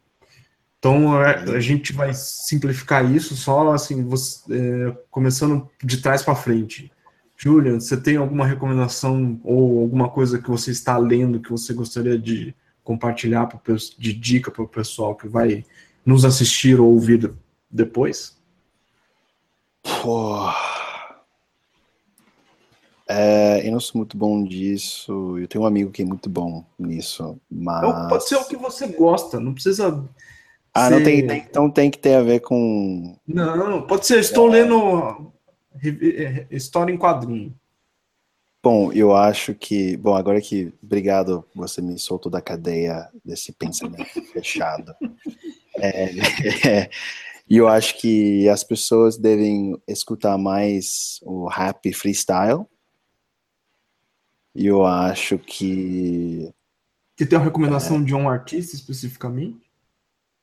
Então a, a, gente vai simplificar isso só assim, você, é, começando de trás para frente. Julian, você tem alguma recomendação ou alguma coisa que você está lendo que você gostaria de compartilhar pro, de dica para o pessoal que vai nos assistir ou ouvir depois? Pô. É, eu não sou muito bom disso. Eu tenho um amigo que é muito bom nisso, mas. Então, pode ser o que você gosta, não precisa. Ah, ser... não tem, tem- então tem que ter a ver com. Não, pode ser. Estou lendo eh, história em quadrinho. Bom, eu acho que. Bom, agora que. Obrigado, você me soltou da cadeia desse pensamento fechado. É, é, E eu acho que as pessoas devem escutar mais o rap freestyle. E eu acho que. Você tem uma recomendação de um artista especificamente?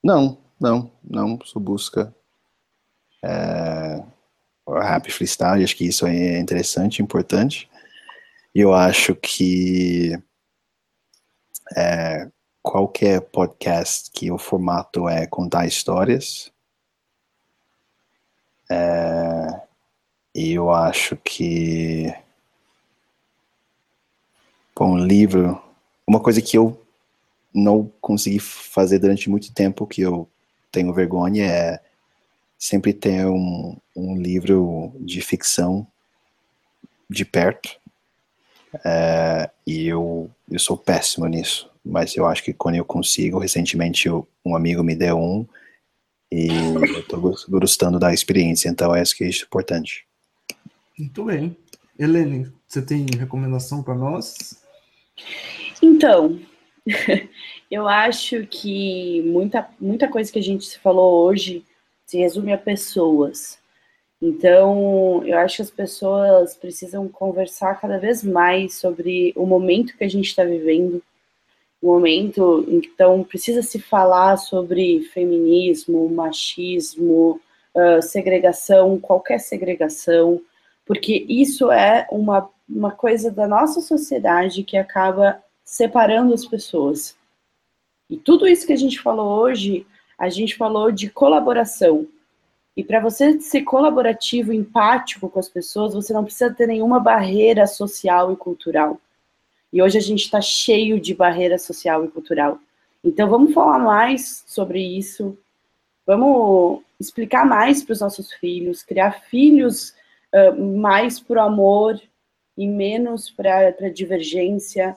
Não, não, não. Só busca. é, o rap freestyle, acho que isso é interessante, importante. E eu acho que é, qualquer podcast que o formato é contar histórias. é, eu acho que bom, um livro, uma coisa que eu não consegui fazer durante muito tempo, que eu tenho vergonha, é sempre ter um, um livro de ficção de perto. É, e eu, eu sou péssimo nisso, mas eu acho que quando eu consigo, recentemente um amigo me deu um e eu tô gos- gostando da experiência, então é isso que é importante. Muito bem. Helene, você tem recomendação para nós? Então, eu acho que muita, muita coisa que a gente se falou hoje se resume a pessoas. Então, eu acho que as pessoas precisam conversar cada vez mais sobre o momento que a gente está vivendo, momento, então, precisa se falar sobre feminismo, machismo, ah, segregação, qualquer segregação, porque isso é uma, uma coisa da nossa sociedade que acaba separando as pessoas. E tudo isso que a gente falou hoje, a gente falou de colaboração. E para você ser colaborativo, empático com as pessoas, você não precisa ter nenhuma barreira social e cultural. E hoje a gente está cheio de barreira social e cultural. Então vamos falar mais sobre isso, vamos explicar mais para os nossos filhos, criar filhos ah, mais para o amor e menos para a divergência.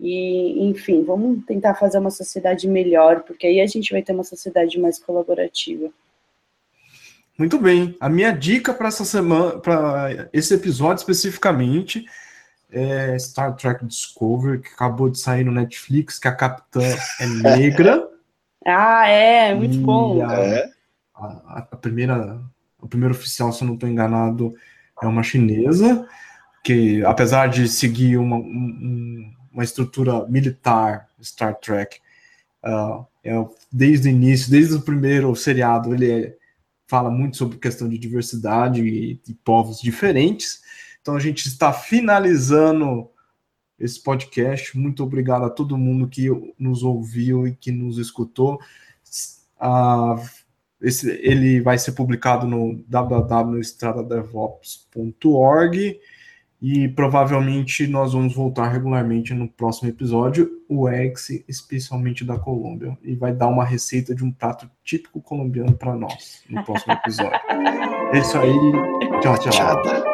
E, enfim, vamos tentar fazer uma sociedade melhor, porque aí a gente vai ter uma sociedade mais colaborativa. Muito bem. A minha dica para essa semana, para esse episódio especificamente, é Star Trek Discovery, que acabou de sair no Netflix, que a capitã é negra. Ah, é, muito E bom. a- É? a, a primeira, o primeiro oficial, se eu não estou enganado, é uma chinesa, que apesar de seguir uma, um- um- uma estrutura militar, Star Trek, ah, é, desde o início, desde o primeiro seriado, ele é- fala muito sobre questão de diversidade e, e povos diferentes. Então a gente está finalizando esse podcast. Muito obrigado a todo mundo que nos ouviu e que nos escutou. Ah, esse, ele vai ser publicado no www.estradadevops.org e provavelmente nós vamos voltar regularmente no próximo episódio, o ex, especialmente da Colômbia, e vai dar uma receita de um prato típico colombiano para nós no próximo episódio. É isso aí, tchau, tchau.